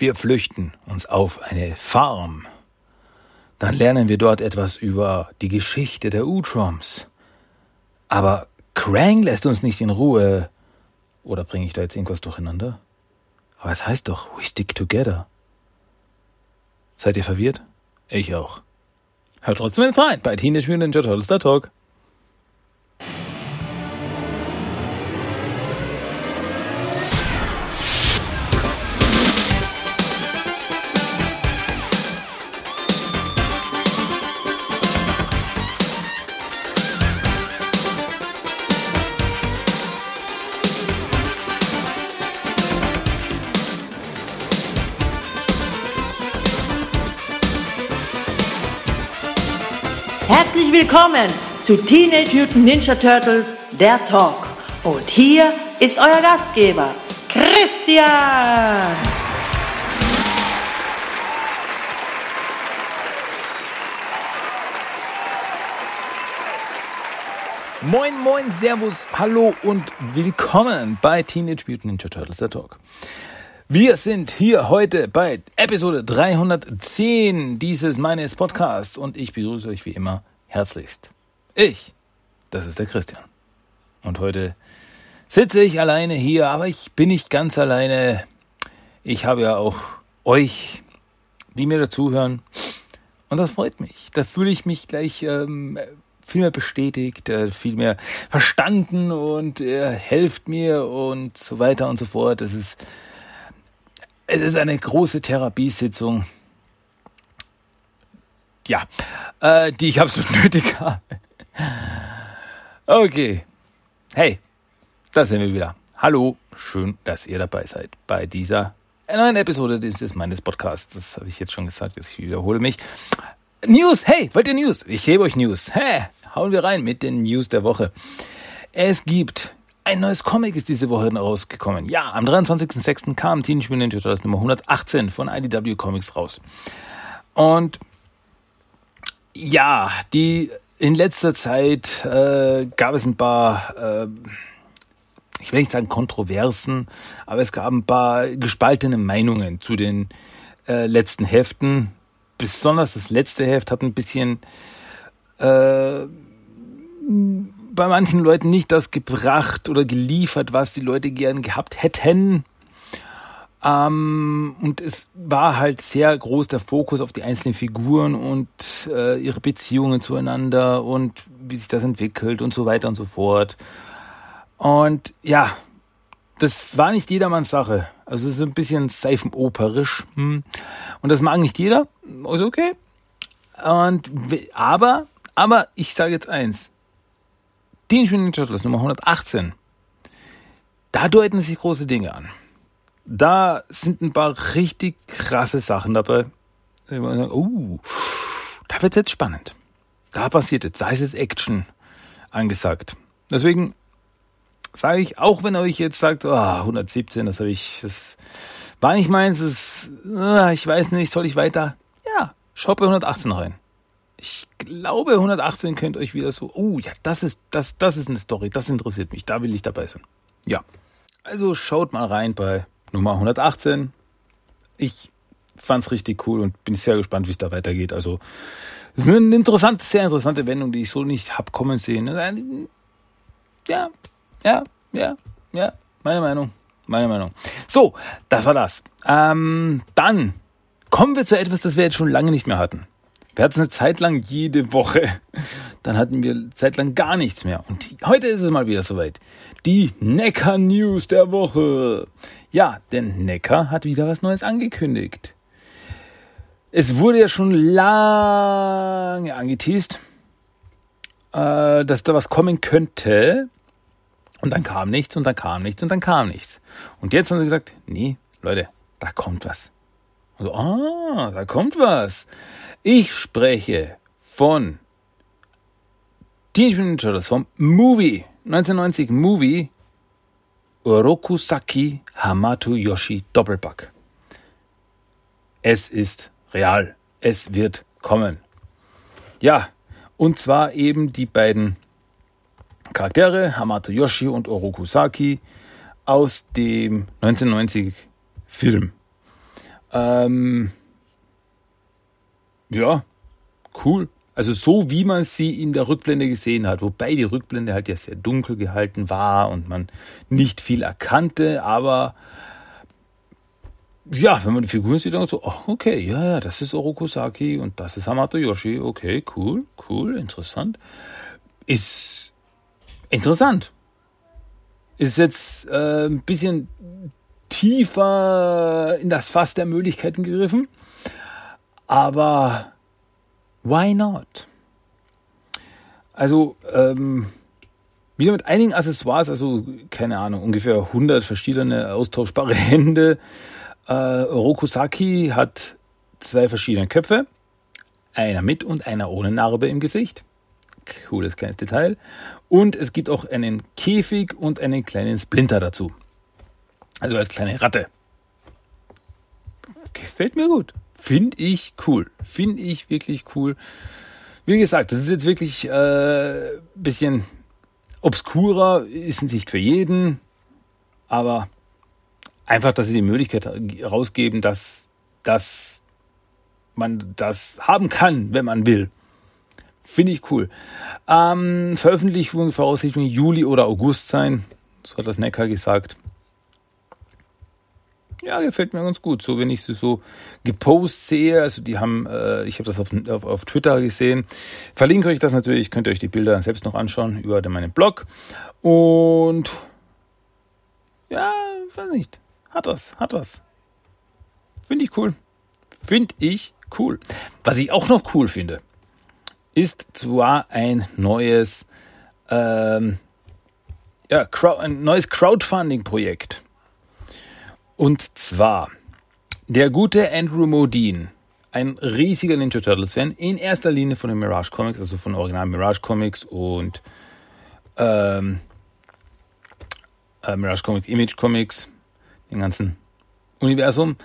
Wir flüchten uns auf eine Farm. Dann lernen wir dort etwas über die Geschichte der Utroms. Aber Krang lässt uns nicht in Ruhe. Oder bringe ich da jetzt irgendwas durcheinander? Aber es heißt doch, we stick together. Seid ihr verwirrt? Ich auch. Hört trotzdem rein bei Teenage Mutant Ninja Turtles, Talk. Willkommen zu Teenage Mutant Ninja Turtles, der Talk. Und hier ist euer Gastgeber, Christian. Moin, moin, Servus, hallo und willkommen bei Teenage Mutant Ninja Turtles, der Talk. Wir sind hier heute bei Episode 310 dieses meines Podcasts und ich begrüße euch wie immer herzlichst. Ich, das ist der Christian. Und heute sitze ich alleine hier, aber ich bin nicht ganz alleine. Ich habe ja auch euch, die mir dazuhören. Und das freut mich. Da fühle ich mich gleich ähm, viel mehr bestätigt, äh, viel mehr verstanden und äh, helft mir und so weiter und so fort. Es ist, es ist eine große Therapiesitzung ja, äh, die ich absolut nötig habe. Okay. Hey, da sind wir wieder. Hallo, schön, dass ihr dabei seid bei dieser neuen Episode dieses meines Podcasts. Das habe ich jetzt schon gesagt, ich wiederhole mich. News, hey, wollt ihr News? Ich gebe euch News. Hey, hauen wir rein mit den News der Woche. Es gibt ein neues Comic ist diese Woche rausgekommen. Ja, am 23.06. kam Teenage Mutant Ninja Turtles Nummer 118 von IDW Comics raus. Und ja, die in letzter Zeit äh, gab es ein paar, äh, ich will nicht sagen Kontroversen, aber es gab ein paar gespaltene Meinungen zu den äh, letzten Heften. Besonders das letzte Heft hat ein bisschen äh, bei manchen Leuten nicht das gebracht oder geliefert, was die Leute gern gehabt hätten. Ähm, und es war halt sehr groß der Fokus auf die einzelnen Figuren und äh, ihre Beziehungen zueinander und wie sich das entwickelt und so weiter und so fort. Und ja, das war nicht jedermanns Sache. Also es ist ein bisschen seifenoperisch. Hm. Und das mag nicht jeder. Ist okay. Und aber, aber ich sage jetzt eins. Teenage Mutant Ninja Turtles Nummer 118. Da deuten sich große Dinge an da sind ein paar richtig krasse Sachen dabei. Uh, da wird jetzt spannend. Da passiert jetzt, da ist es Action angesagt. Deswegen sage ich, auch wenn euch jetzt sagt, oh, 117, das habe ich, das war nicht meins, das, uh, ich weiß nicht, soll ich weiter? Ja, schaut bei 118 rein. Ich glaube, 118 könnt euch wieder so, oh ja, das ist, das, das ist eine Story, das interessiert mich, da will ich dabei sein. Ja. Also schaut mal rein bei Nummer 118. Ich fand's richtig cool und bin sehr gespannt, wie es da weitergeht. Also, es ist eine interessante, sehr interessante Wendung, die ich so nicht hab kommen sehen. Ja, ja, ja, ja, meine Meinung, meine Meinung. So, das war das. Ähm, dann kommen wir zu etwas, das wir jetzt schon lange nicht mehr hatten. Wir hatten es eine Zeit lang jede Woche. Dann hatten wir zeitlang gar nichts mehr. Und heute ist es mal wieder soweit. Die Neckar News der Woche. Ja, denn Neckar hat wieder was Neues angekündigt. Es wurde ja schon lange angeteased, äh, dass da was kommen könnte. Und dann kam nichts und dann kam nichts und dann kam nichts. Und jetzt haben sie gesagt, nee, Leute, da kommt was. Also, ah, da kommt was. Ich spreche von Teenage Mutant Ninja Turtles, vom Movie, 1990 Movie Orokusaki Hamato Yoshi Doppelpack. Es ist real. Es wird kommen. Ja, und zwar eben die beiden Charaktere, Hamato Yoshi und Orokusaki, aus dem 1990 Film. Ähm, ja, cool. Also so wie man sie in der Rückblende gesehen hat, wobei die Rückblende halt ja sehr dunkel gehalten war und man nicht viel erkannte, aber ja, wenn man die Figuren sieht, dann so, oh, okay, ja, ja, das ist Orokusaki und das ist Hamato Yoshi, okay, cool, cool, interessant. Ist interessant. Ist jetzt äh, ein bisschen tiefer in das Fass der Möglichkeiten gegriffen, aber why not? Also, ähm, wieder mit einigen Accessoires, also keine Ahnung, ungefähr 100 verschiedene austauschbare Hände, äh, Rokusaki hat zwei verschiedene Köpfe, einer mit und einer ohne Narbe im Gesicht. Cooles kleines Detail. Und es gibt auch einen Käfig und einen kleinen Splinter dazu. Also als kleine Ratte. Gefällt mir gut. Finde ich cool. Finde ich wirklich cool. Wie gesagt, das ist jetzt wirklich äh, bisschen obskurer, ist nicht für jeden, aber einfach, dass sie die Möglichkeit rausgeben, dass, dass man das haben kann, wenn man will. Finde ich cool. Ähm, Veröffentlichung voraussichtlich Juli oder August sein. So hat das Neckar gesagt. Ja, gefällt mir ganz gut. So, wenn ich sie so gepostet sehe, also die haben, äh, ich habe das auf, auf, auf Twitter gesehen. Verlinke euch das natürlich, könnt ihr euch die Bilder selbst noch anschauen über meinen Blog. Und ja, weiß nicht. Hat was, hat was. Finde ich cool. Finde ich cool. Was ich auch noch cool finde, ist zwar ein neues, ähm, ja, ein neues Crowdfunding-Projekt. Und zwar der gute Andrew Modine, ein riesiger Ninja Turtles-Fan, in erster Linie von den Mirage Comics, also von Original Mirage Comics und ähm, äh, Mirage Comics, Image Comics, den ganzen Universum.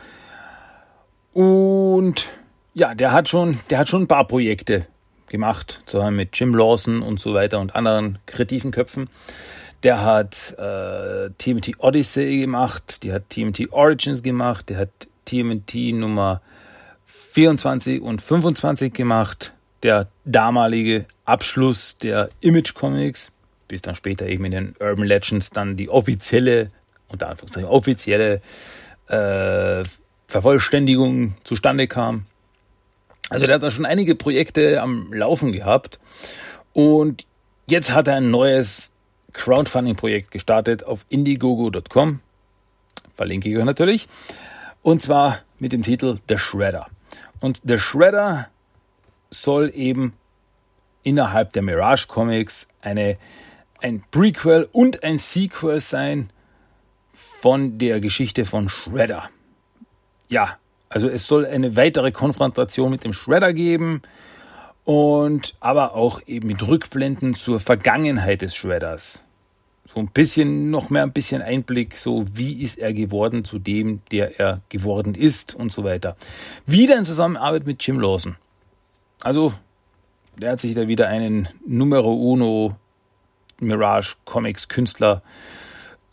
Und ja, der hat schon, der hat schon ein paar Projekte gemacht, zusammen mit Jim Lawson und so weiter und anderen kreativen Köpfen. Der hat äh, TMT Odyssey gemacht, der hat TMT Origins gemacht, der hat TMT Nummer 24 und 25 gemacht, der damalige Abschluss der Image Comics, bis dann später eben in den Urban Legends dann die offizielle unter Anführungszeichen offizielle äh, Vervollständigung zustande kam. Also der hat da schon einige Projekte am Laufen gehabt und jetzt hat er ein neues Crowdfunding-Projekt gestartet auf indiegogo.com. Verlinke ich euch natürlich. Und zwar mit dem Titel The Shredder. Und The Shredder soll eben innerhalb der Mirage Comics eine, ein Prequel und ein Sequel sein von der Geschichte von Shredder. Ja, also es soll eine weitere Konfrontation mit dem Shredder geben und aber auch eben mit Rückblenden zur Vergangenheit des Shredders. So ein bisschen, noch mehr ein bisschen Einblick, so wie ist er geworden zu dem, der er geworden ist und so weiter. Wieder in Zusammenarbeit mit Jim Lawson. Also, der hat sich da wieder einen Numero Uno Mirage Comics Künstler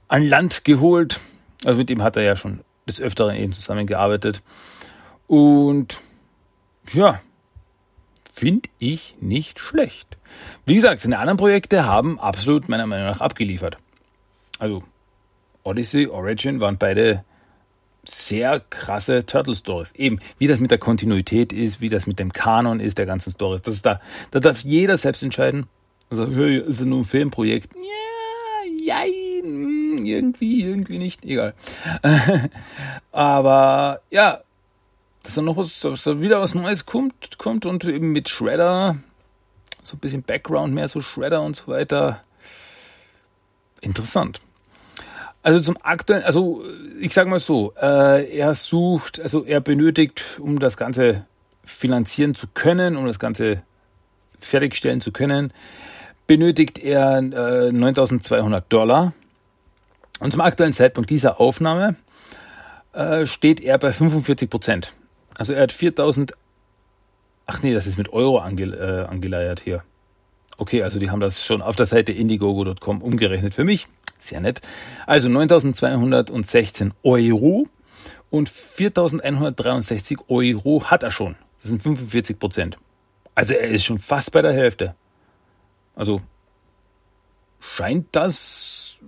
an Land geholt. Also mit dem hat er ja schon des Öfteren eben zusammengearbeitet. Und ja, finde ich nicht schlecht. Wie gesagt, seine anderen Projekte haben absolut meiner Meinung nach abgeliefert. Also Odyssey, Origin waren beide sehr krasse Turtle Stories. Eben, wie das mit der Kontinuität ist, wie das mit dem Kanon ist, der ganzen Stories. Das ist da, da darf jeder selbst entscheiden. Also, hey, ist es nur ein Filmprojekt? Ja, hm, irgendwie, irgendwie nicht, egal. Aber ja, dass da noch was, dass da wieder was Neues kommt, kommt und eben mit Shredder, so ein bisschen Background mehr, so Shredder und so weiter. Interessant. Also zum aktuellen, also ich sage mal so, äh, er sucht, also er benötigt, um das Ganze finanzieren zu können, um das Ganze fertigstellen zu können, benötigt er äh, 9200 Dollar. Und zum aktuellen Zeitpunkt dieser Aufnahme äh, steht er bei 45 Prozent. Also er hat 4000. Ach nee, das ist mit Euro ange, äh, angeleiert hier. Okay, also die haben das schon auf der Seite indiegogo.com umgerechnet für mich. Sehr nett. Also 9216 Euro. Und 4163 Euro hat er schon. Das sind 45 Prozent. Also er ist schon fast bei der Hälfte. Also scheint das,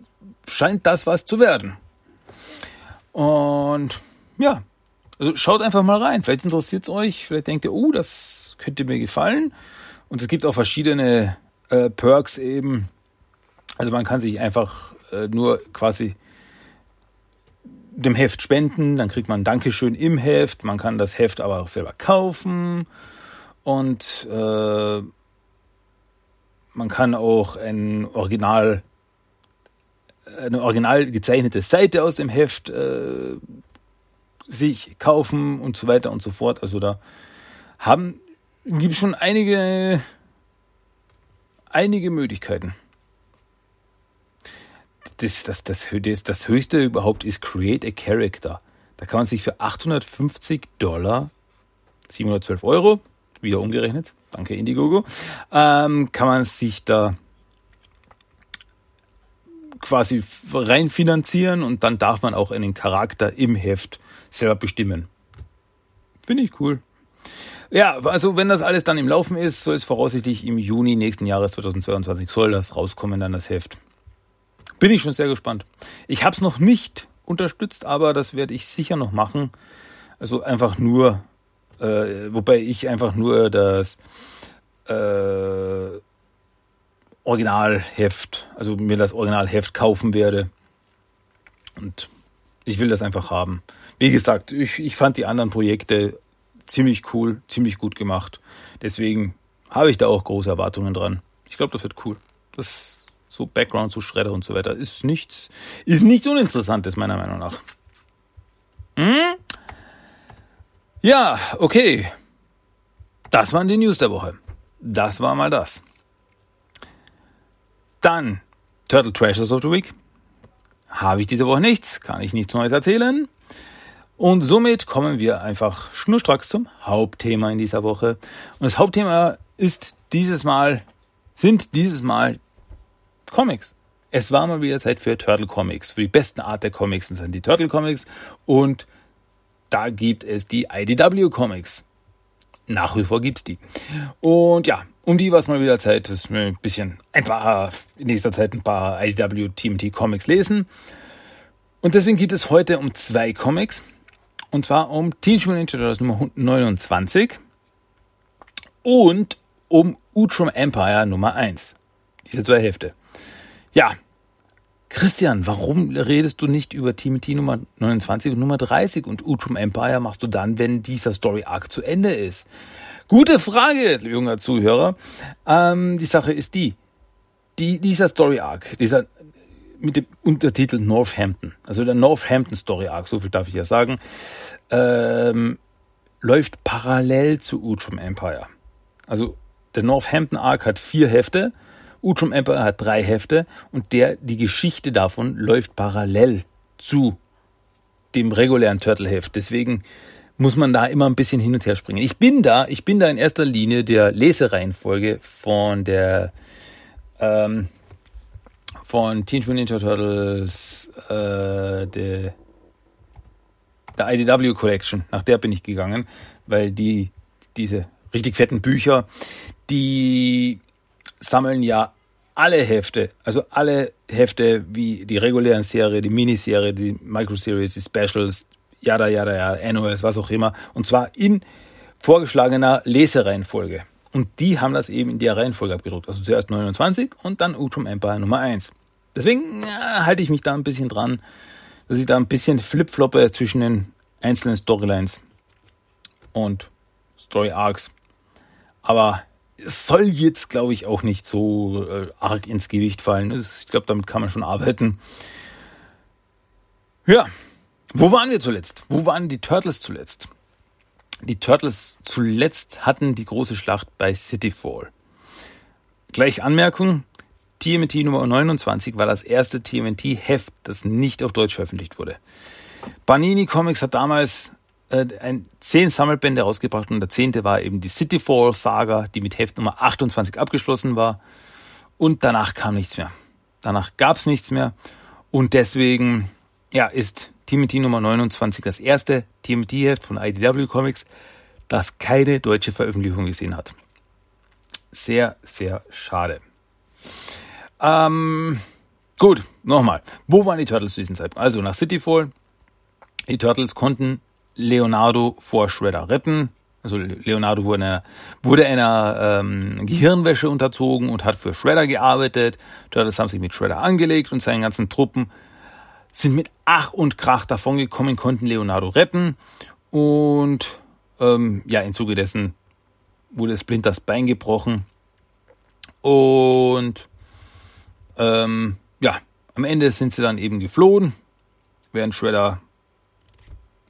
scheint das was zu werden. Und ja, also schaut einfach mal rein. Vielleicht interessiert es euch. Vielleicht denkt ihr, oh, das könnte mir gefallen. Und es gibt auch verschiedene äh, Perks eben. Also man kann sich einfach äh, nur quasi dem Heft spenden, dann kriegt man Dankeschön im Heft, man kann das Heft aber auch selber kaufen und äh, man kann auch ein Original, eine original gezeichnete Seite aus dem Heft äh, sich kaufen und so weiter und so fort. Also da haben gibt schon einige einige Möglichkeiten. Das, das, das, das, das höchste überhaupt ist Create a Character. Da kann man sich für 850 Dollar, 712 Euro, wieder umgerechnet, danke Indiegogo, ähm, kann man sich da quasi rein finanzieren und dann darf man auch einen Charakter im Heft selber bestimmen. Finde ich cool. Ja, also wenn das alles dann im Laufen ist, soll es voraussichtlich im Juni nächsten Jahres 2022 soll das rauskommen, dann das Heft. Bin ich schon sehr gespannt. Ich habe es noch nicht unterstützt, aber das werde ich sicher noch machen. Also einfach nur, äh, wobei ich einfach nur das äh, Originalheft, also mir das Originalheft kaufen werde. Und ich will das einfach haben. Wie gesagt, ich, ich fand die anderen Projekte ziemlich cool, ziemlich gut gemacht. Deswegen habe ich da auch große Erwartungen dran. Ich glaube, das wird cool. Das so Background zu Schredder und so weiter ist nichts, ist nichts Uninteressantes meiner Meinung nach. Hm? Ja, okay. Das waren die News der Woche. Das war mal das. Dann Turtle Treasures of the Week. Habe ich diese Woche nichts, kann ich nichts Neues erzählen. Und somit kommen wir einfach schnurstracks zum Hauptthema in dieser Woche. Und das Hauptthema ist dieses Mal, sind dieses Mal Comics. Es war mal wieder Zeit für Turtle Comics. Für die besten Art der Comics sind die Turtle Comics. Und da gibt es die IDW Comics. Nach wie vor gibt es die. Und ja, um die war es mal wieder Zeit, dass wir ein bisschen, ein paar, in nächster Zeit ein paar IDW TMT Comics lesen. Und deswegen geht es heute um zwei Comics. Und zwar um Teenage Mutant Ninja Turtles Nummer 29 und um Utrum Empire Nummer 1. Diese zwei Hefte. Ja, Christian, warum redest du nicht über TMT Nummer 29 und Nummer 30 und Utrum Empire machst du dann, wenn dieser Story Arc zu Ende ist? Gute Frage, junger Zuhörer. Ähm, die Sache ist die, die dieser Story Arc, dieser mit dem Untertitel Northampton, also der Northampton Story Arc, so viel darf ich ja sagen, ähm, läuft parallel zu Utrum Empire. Also der Northampton Arc hat vier Hefte, Utrum Empire hat drei Hefte und der, die Geschichte davon läuft parallel zu dem regulären Turtle-Heft. Deswegen muss man da immer ein bisschen hin und her springen. Ich bin da, ich bin da in erster Linie der Lesereihenfolge von der ähm, von Teenage Mutant Ninja Turtles, äh, der, der IDW Collection. Nach der bin ich gegangen, weil die, diese richtig fetten Bücher, die sammeln ja alle Hefte, also alle Hefte wie die regulären Serie, die Miniserie, die Microseries, die Specials, yada, yada, yada, NOS, was auch immer. Und zwar in vorgeschlagener Lesereihenfolge. Und die haben das eben in der Reihenfolge abgedruckt. Also zuerst 29 und dann Utrum Empire Nummer 1. Deswegen ja, halte ich mich da ein bisschen dran, dass ich da ein bisschen flipfloppe zwischen den einzelnen Storylines und Story Arcs. Aber es soll jetzt, glaube ich, auch nicht so äh, arg ins Gewicht fallen. Ich glaube, damit kann man schon arbeiten. Ja, wo waren wir zuletzt? Wo waren die Turtles zuletzt? Die Turtles zuletzt hatten die große Schlacht bei Cityfall. Gleich Anmerkung, TMT Nummer 29 war das erste TMT-Heft, das nicht auf Deutsch veröffentlicht wurde. Panini Comics hat damals äh, ein, zehn Sammelbände rausgebracht und der zehnte war eben die Cityfall Saga, die mit Heft Nummer 28 abgeschlossen war. Und danach kam nichts mehr. Danach gab es nichts mehr. Und deswegen ja, ist TMT Nummer 29, das erste TMT-Heft von IDW Comics, das keine deutsche Veröffentlichung gesehen hat. Sehr, sehr schade. Ähm, gut, nochmal. Wo waren die Turtles zu diesem Zeitpunkt? Also nach Cityfall. Die Turtles konnten Leonardo vor Shredder retten. Also Leonardo wurde einer, wurde einer ähm, Gehirnwäsche unterzogen und hat für Shredder gearbeitet. Turtles haben sich mit Shredder angelegt und seinen ganzen Truppen sind mit Ach und Krach davongekommen, konnten Leonardo retten. Und ähm, ja, im Zuge dessen wurde Splinters Bein gebrochen. Und ähm, ja, am Ende sind sie dann eben geflohen, während Shredder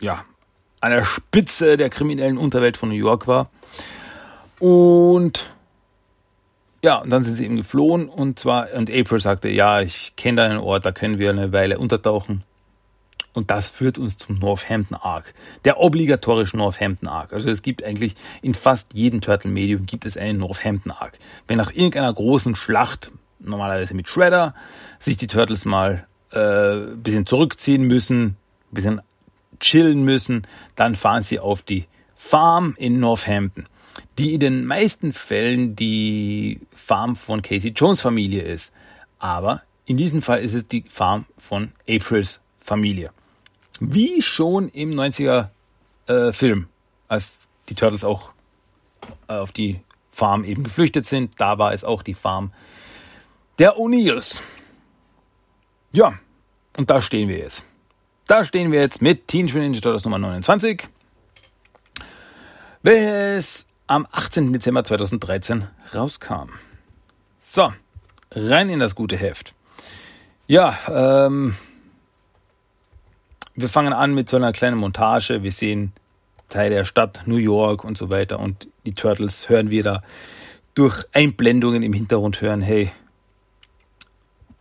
ja an der Spitze der kriminellen Unterwelt von New York war. Und ja, und dann sind sie eben geflohen und zwar, und April sagte, ja, ich kenne da einen Ort, da können wir eine Weile untertauchen. Und das führt uns zum Northampton Arc, der obligatorischen Northampton Arc. Also es gibt eigentlich in fast jedem Turtle-Medium gibt es einen Northampton Arc. Wenn nach irgendeiner großen Schlacht, normalerweise mit Shredder, sich die Turtles mal äh, bisschen zurückziehen müssen, bisschen chillen müssen, dann fahren sie auf die Farm in Northampton, die in den meisten Fällen die Farm von Casey Jones Familie ist. Aber in diesem Fall ist es die Farm von Aprils Familie. Wie schon im 90er äh, Film, als die Turtles auch äh, auf die Farm eben geflüchtet sind, da war es auch die Farm der O'Neills. Ja, und da stehen wir jetzt. Da stehen wir jetzt mit Teenage Mutant Ninja Turtles Nummer 29, welches am 18. Dezember 2013 rauskam. So, rein in das gute Heft. Ja, ähm, wir fangen an mit so einer kleinen Montage. Wir sehen Teile der Stadt New York und so weiter und die Turtles hören wir da durch Einblendungen im Hintergrund hören, hey,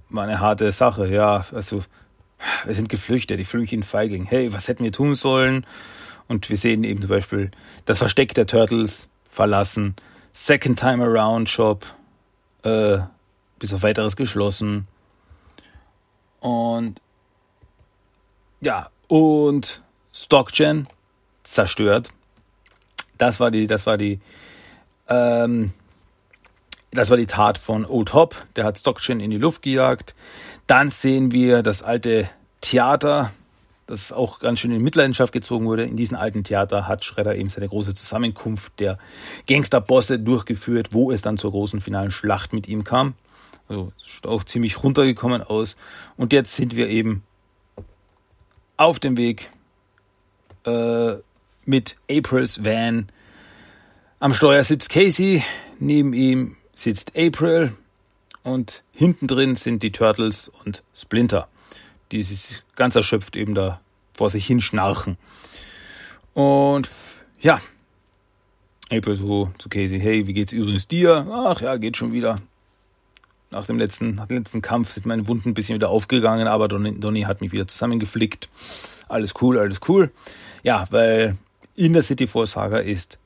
war eine harte Sache, ja, also wir sind geflüchtet, die flüchten Feigling. Hey, was hätten wir tun sollen? Und wir sehen eben zum Beispiel das Versteck der Turtles verlassen, Second Time Around Shop, äh, bis auf weiteres geschlossen. Und ja, und Stockgen zerstört. Das war die, das war die, ähm, das war die Tat von Old Hop. Der hat Stockgen in die Luft gejagt. Dann sehen wir das alte Theater, das auch ganz schön in Mitleidenschaft gezogen wurde. In diesem alten Theater hat Schredder eben seine große Zusammenkunft der Gangsterbosse durchgeführt, wo es dann zur großen finalen Schlacht mit ihm kam. Also sieht auch ziemlich runtergekommen aus. Und jetzt sind wir eben auf dem Weg äh, mit Aprils Van. Am Steuer sitzt Casey, neben ihm sitzt April und hinten drin sind die Turtles und Splinter, die sich ganz erschöpft eben da vor sich hin schnarchen. Und ja, April so zu Casey, hey, wie geht's übrigens dir? Ach ja, geht schon wieder. Nach dem letzten, nach dem letzten Kampf sind meine Wunden ein bisschen wieder aufgegangen, aber Donny, Donny hat mich wieder zusammengeflickt. Alles cool, alles cool. Ja, weil in der City Force Saga ist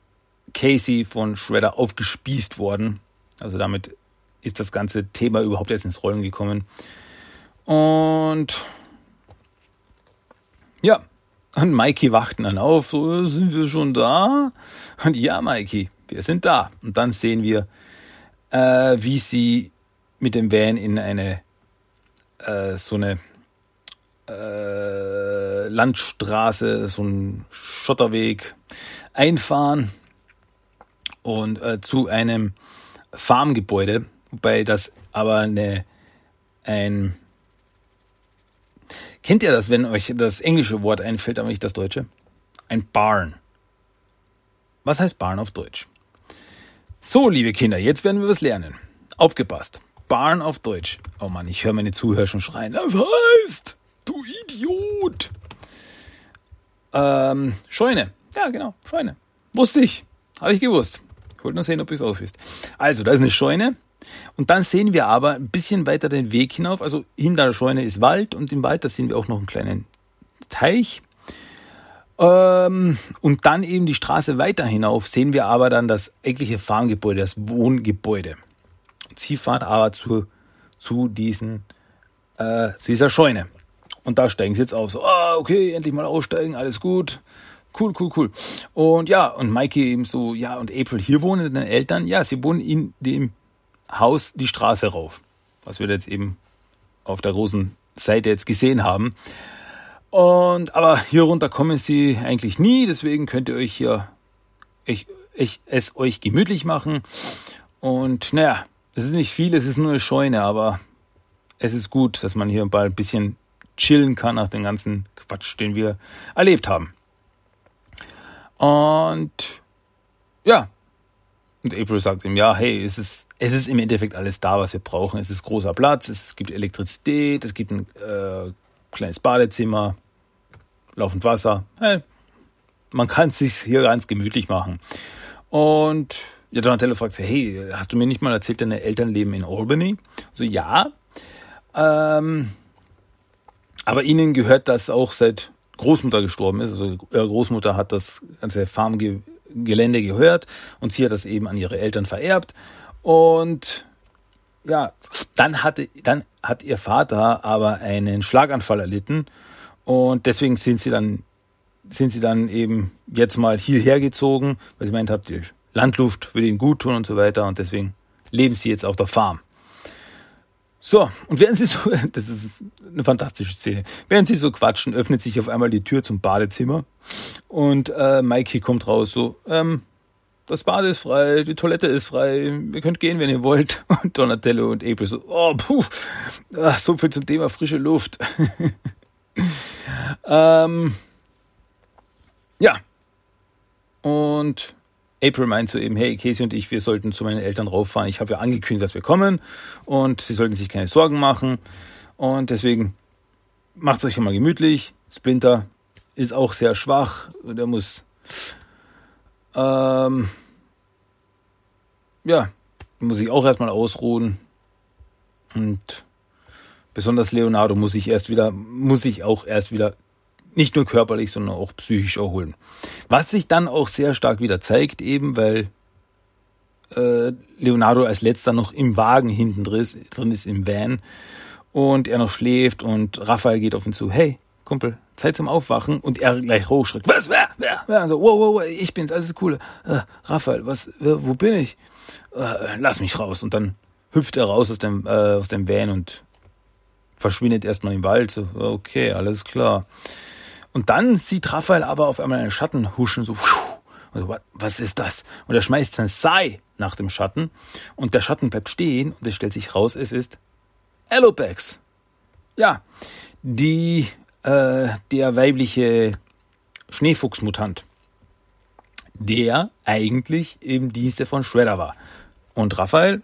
Casey von Shredder aufgespießt worden. Also damit ist das ganze Thema überhaupt erst ins Rollen gekommen. Und ja, und Mikey wachten dann auf, so sind wir schon da? Und ja, Mikey, wir sind da. Und dann sehen wir, äh, wie sie mit dem Van in eine äh, so eine äh, Landstraße, so ein Schotterweg einfahren und äh, zu einem Farmgebäude, wobei das aber eine, ein, kennt ihr das, wenn euch das englische Wort einfällt, aber nicht das deutsche? Ein Barn. Was heißt Barn auf Deutsch? So, liebe Kinder, jetzt werden wir was lernen. Aufgepasst. Barn auf Deutsch. Oh Mann, ich höre meine Zuhörer schon schreien. Das heißt, du Idiot. Ähm, Scheune. Ja, genau, Scheune. Wusste ich. Habe ich gewusst. Ich wollte nur sehen, ob ihr es aufwisst. Also, da ist eine Scheune. Und dann sehen wir aber ein bisschen weiter den Weg hinauf. Also hinter der Scheune ist Wald und im Wald, da sehen wir auch noch einen kleinen Teich. Ähm, und dann eben die Straße weiter hinauf sehen wir aber dann das eigentliche Farmgebäude, das Wohngebäude. Sie fahren aber zu, zu, diesen, äh, zu dieser Scheune. Und da steigen sie jetzt auf. So, ah, okay, endlich mal aussteigen, alles gut. Cool, cool, cool. Und ja, und Mikey eben so, ja, und April, hier wohnen deine Eltern? Ja, sie wohnen in dem Haus die Straße rauf. Was wir jetzt eben auf der großen Seite jetzt gesehen haben. Und aber hier runter kommen sie eigentlich nie, deswegen könnt ihr euch hier ich, ich, es euch gemütlich machen. Und naja, es ist nicht viel, es ist nur eine Scheune, aber es ist gut, dass man hier bald ein bisschen chillen kann nach dem ganzen Quatsch, den wir erlebt haben. Und ja, und April sagt ihm, ja, hey, es ist, es ist im Endeffekt alles da, was wir brauchen. Es ist großer Platz, es gibt Elektrizität, es gibt ein äh, kleines Badezimmer, laufend Wasser. Hey, man kann es sich hier ganz gemütlich machen. Und ja, Donatello fragt sich, hey, hast du mir nicht mal erzählt, deine Eltern leben in Albany? So, ja. Ähm, aber ihnen gehört das auch seit Großmutter gestorben ist. Also ihre Großmutter hat das ganze Farmgelände gehört und sie hat das eben an ihre Eltern vererbt. Und ja, dann hatte, dann hat ihr Vater aber einen Schlaganfall erlitten und deswegen sind sie dann, sind sie dann eben jetzt mal hierher gezogen, weil sie meint, habt die Landluft würde ihnen gut tun und so weiter und deswegen leben sie jetzt auf der Farm. So, und während sie so, das ist eine fantastische Szene, während sie so quatschen, öffnet sich auf einmal die Tür zum Badezimmer und äh, Mikey kommt raus so, ähm, das Bad ist frei, die Toilette ist frei, ihr könnt gehen, wenn ihr wollt. Und Donatello und April so, oh, puh, ach, so viel zum Thema frische Luft. ähm, ja. Und April meint so eben, hey, Casey und ich, wir sollten zu meinen Eltern rauffahren. Ich habe ja angekündigt, dass wir kommen und sie sollten sich keine Sorgen machen. Und deswegen macht es euch mal gemütlich. Splinter ist auch sehr schwach. Der muss ähm, ja, muss ich auch erstmal ausruhen. Und besonders Leonardo muss ich erst wieder, muss ich auch erst wieder nicht nur körperlich, sondern auch psychisch erholen. Was sich dann auch sehr stark wieder zeigt, eben weil äh, Leonardo als letzter noch im Wagen hinten drin ist, im Van und er noch schläft und Raphael geht auf ihn zu, hey, Kumpel, Zeit zum Aufwachen und er gleich hochschreckt. Was? Wer? Wer? wer? Also, wow, wow, wow, ich bin's, alles cool. Äh, Raphael, was, wo bin ich? Äh, lass mich raus. Und dann hüpft er raus aus dem, äh, aus dem Van und verschwindet erstmal im Wald. So, okay, alles klar. Und dann sieht Raphael aber auf einmal einen Schatten huschen, so, also, was ist das? Und er schmeißt sein Sai nach dem Schatten und der Schatten bleibt stehen und es stellt sich raus, es ist Alopex. Ja, die, äh, der weibliche Schneefuchsmutant, der eigentlich im Dienste von Shredder war. Und Raphael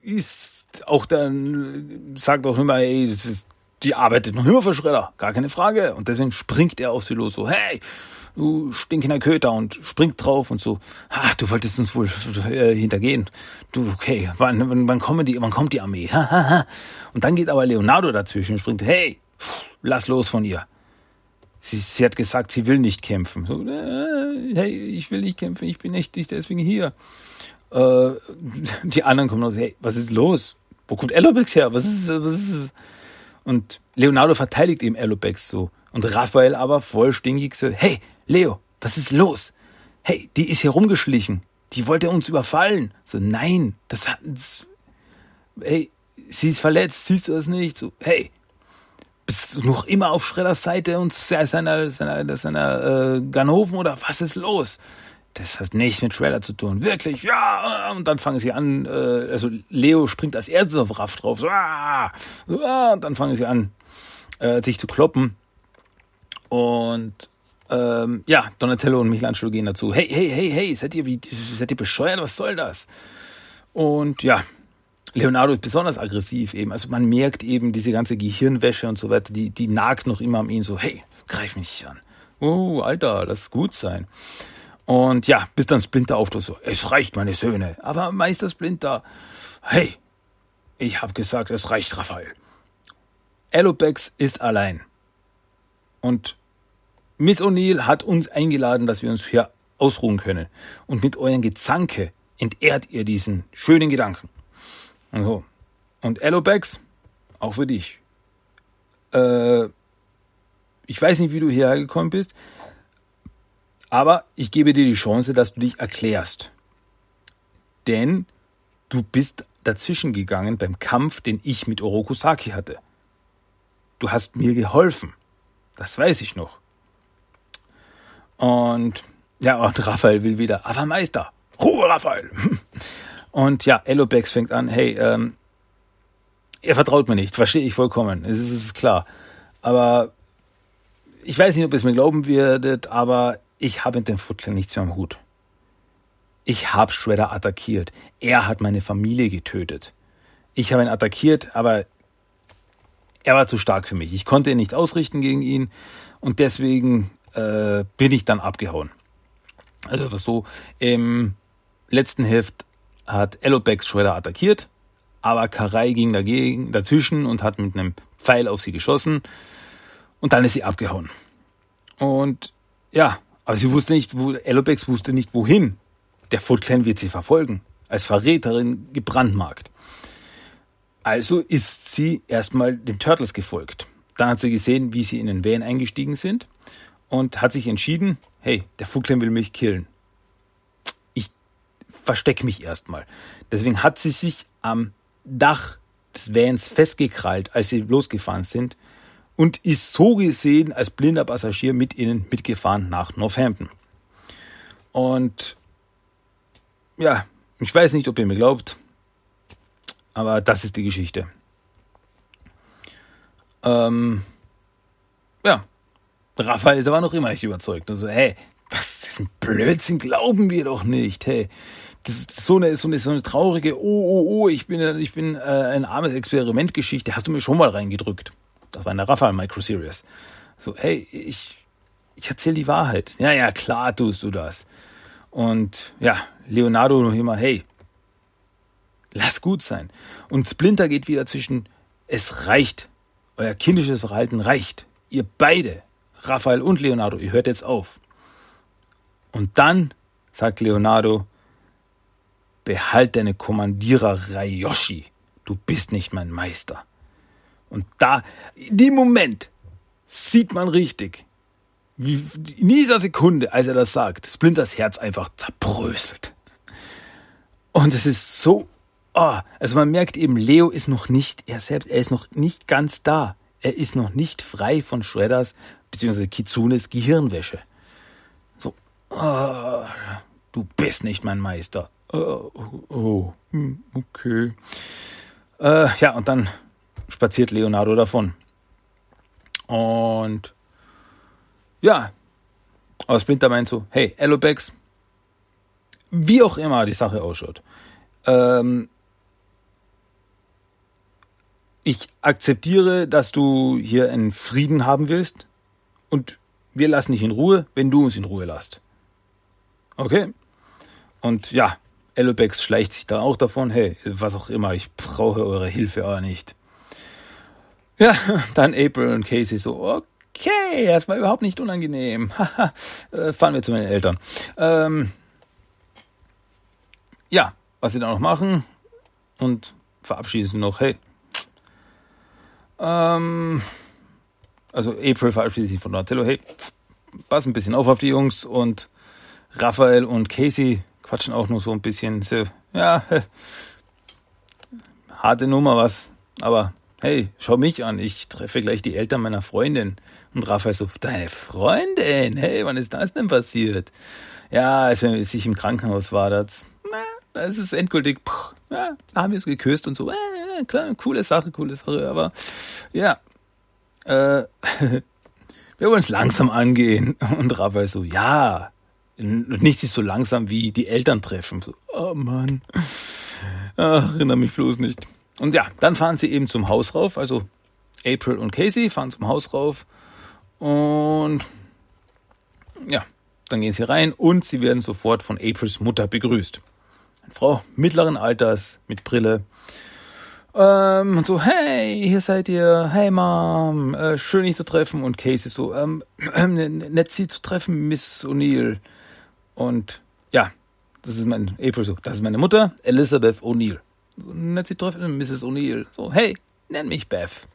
ist auch dann, sagt auch immer, ey, das ist die arbeitet noch immer für Schredder, gar keine Frage. Und deswegen springt er auf sie los, so, hey, du stinkender Köter und springt drauf und so, ach, du wolltest uns wohl äh, hintergehen. Du, okay, wann, wann, wann, kommen die, wann kommt die Armee? und dann geht aber Leonardo dazwischen und springt, hey, lass los von ihr. Sie, sie hat gesagt, sie will nicht kämpfen. So, äh, hey, ich will nicht kämpfen, ich bin nicht, nicht deswegen hier. Äh, die anderen kommen raus, hey, was ist los? Wo kommt Elobex her? Was ist, was ist, und Leonardo verteidigt ihm Alopex so. Und Raphael aber voll stinkig so, hey, Leo, was ist los? Hey, die ist hier rumgeschlichen. Die wollte uns überfallen. So, nein, das hat, das, hey, sie ist verletzt, siehst du das nicht? So, hey, bist du noch immer auf Schredders Seite und seiner, seiner, seiner äh, Ganoven oder was ist los? Das hat nichts mit Shredder zu tun. Wirklich, ja. Und dann fangen sie an, äh, also Leo springt als erstes auf Raff drauf. So, ah, ah, und dann fangen sie an, äh, sich zu kloppen. Und ähm, ja, Donatello und Michelangelo gehen dazu. Hey, hey, hey, hey, seid ihr, wie, seid ihr bescheuert? Was soll das? Und ja, Leonardo ist besonders aggressiv eben. Also man merkt eben diese ganze Gehirnwäsche und so weiter, die, die nagt noch immer an ihn so, hey, greif mich nicht an. Oh, Alter, lass gut sein. Und ja, bis dann Splinter auftaucht so, es reicht, meine Söhne. Aber Meister Splinter, hey, ich hab gesagt, es reicht, Raphael. Alopex ist allein. Und Miss O'Neill hat uns eingeladen, dass wir uns hier ausruhen können. Und mit euren Gezanke entehrt ihr diesen schönen Gedanken. Und so. Und Alopex, auch für dich. äh, ich weiß nicht, wie du hierher gekommen bist, aber ich gebe dir die Chance, dass du dich erklärst. Denn du bist dazwischen gegangen beim Kampf, den ich mit Orokusaki hatte. Du hast mir geholfen. Das weiß ich noch. Und ja, und Raphael will wieder, aber Meister, Ruhe, Raphael. Und ja, Elobex fängt an, hey, ähm, er vertraut mir nicht, verstehe ich vollkommen, es ist, es ist klar. Aber ich weiß nicht, ob ihr es mir glauben werdet, aber ich habe mit dem Footclan nichts mehr am Hut. Ich habe Shredder attackiert. Er hat meine Familie getötet. Ich habe ihn attackiert, aber er war zu stark für mich. Ich konnte ihn nicht ausrichten gegen ihn und deswegen äh, bin ich dann abgehauen. Also was so, im letzten Heft hat Elobex Shredder attackiert, aber Karai ging dagegen, dazwischen und hat mit einem Pfeil auf sie geschossen und dann ist sie abgehauen. Und ja, aber sie wusste nicht, wo, Elobex wusste nicht wohin. Der Foot Clan wird sie verfolgen, als Verräterin gebrandmarkt. Also ist sie erstmal den Turtles gefolgt. Dann hat sie gesehen, wie sie in den Van eingestiegen sind und hat sich entschieden, hey, der Clan will mich killen. Ich verstecke mich erstmal. Deswegen hat sie sich am Dach des Vans festgekrallt, als sie losgefahren sind und ist so gesehen als blinder Passagier mit ihnen mitgefahren nach Northampton. Und ja, ich weiß nicht, ob ihr mir glaubt, aber das ist die Geschichte. Ähm, ja, Raphael ist aber noch immer nicht überzeugt. Also, hey, das ist ein Blödsinn, glauben wir doch nicht. Hey, das ist so eine, so eine, so eine traurige, oh, oh, oh, ich bin, ich bin äh, ein armes Experimentgeschichte, hast du mir schon mal reingedrückt. Das war in der Raphael Micro Series. So, hey, ich, ich erzähle die Wahrheit. Ja, ja, klar tust du das. Und ja, Leonardo noch immer, hey, lass gut sein. Und Splinter geht wieder zwischen, es reicht. Euer kindisches Verhalten reicht. Ihr beide, Raphael und Leonardo, ihr hört jetzt auf. Und dann sagt Leonardo, behalt deine Kommandiererei, Yoshi. Du bist nicht mein Meister. Und da, in dem Moment, sieht man richtig, wie in dieser Sekunde, als er das sagt, Splinters Herz einfach zerbröselt. Und es ist so, oh, also man merkt eben, Leo ist noch nicht er selbst, er ist noch nicht ganz da. Er ist noch nicht frei von Shredders bzw. Kitsunes Gehirnwäsche. So, oh, du bist nicht mein Meister. Oh, oh, okay. Äh, ja, und dann spaziert Leonardo davon. Und ja, aber Splinter meint so, hey, Elobex, wie auch immer die Sache ausschaut, ähm, ich akzeptiere, dass du hier einen Frieden haben willst und wir lassen dich in Ruhe, wenn du uns in Ruhe lässt. Okay? Und ja, Elobex schleicht sich da auch davon, hey, was auch immer, ich brauche eure Hilfe aber nicht. Ja, dann April und Casey so, okay, das war überhaupt nicht unangenehm. Äh, fahren wir zu meinen Eltern. Ähm, ja, was sie dann noch machen und verabschieden noch, hey. Ähm, also April verabschiedet sich von Donatello, hey, pass ein bisschen auf auf die Jungs und Raphael und Casey quatschen auch nur so ein bisschen. So, ja, harte Nummer was, aber hey, schau mich an, ich treffe gleich die Eltern meiner Freundin. Und Raphael so, deine Freundin? Hey, wann ist das denn passiert? Ja, als ich im Krankenhaus war, da ist es endgültig, pff, ja, da haben wir es geküsst und so, äh, klar, coole Sache, coole Sache, aber ja, äh, wir wollen es langsam angehen. Und Raphael so, ja, nichts ist so langsam wie die Eltern treffen. So, oh Mann, Ach, erinnere mich bloß nicht. Und ja, dann fahren sie eben zum Haus rauf. Also April und Casey fahren zum Haus rauf. Und ja, dann gehen sie rein und sie werden sofort von Aprils Mutter begrüßt. Eine Frau mittleren Alters mit Brille. Ähm, und so, hey, hier seid ihr, hey Mom, äh, schön dich zu treffen. Und Casey so, ähm, äh, nett sie zu treffen, Miss O'Neill. Und ja, das ist mein, April so, das ist meine Mutter, Elizabeth O'Neill. Nett sie treffen, Mrs. O'Neill. So, hey, nenn mich Beth.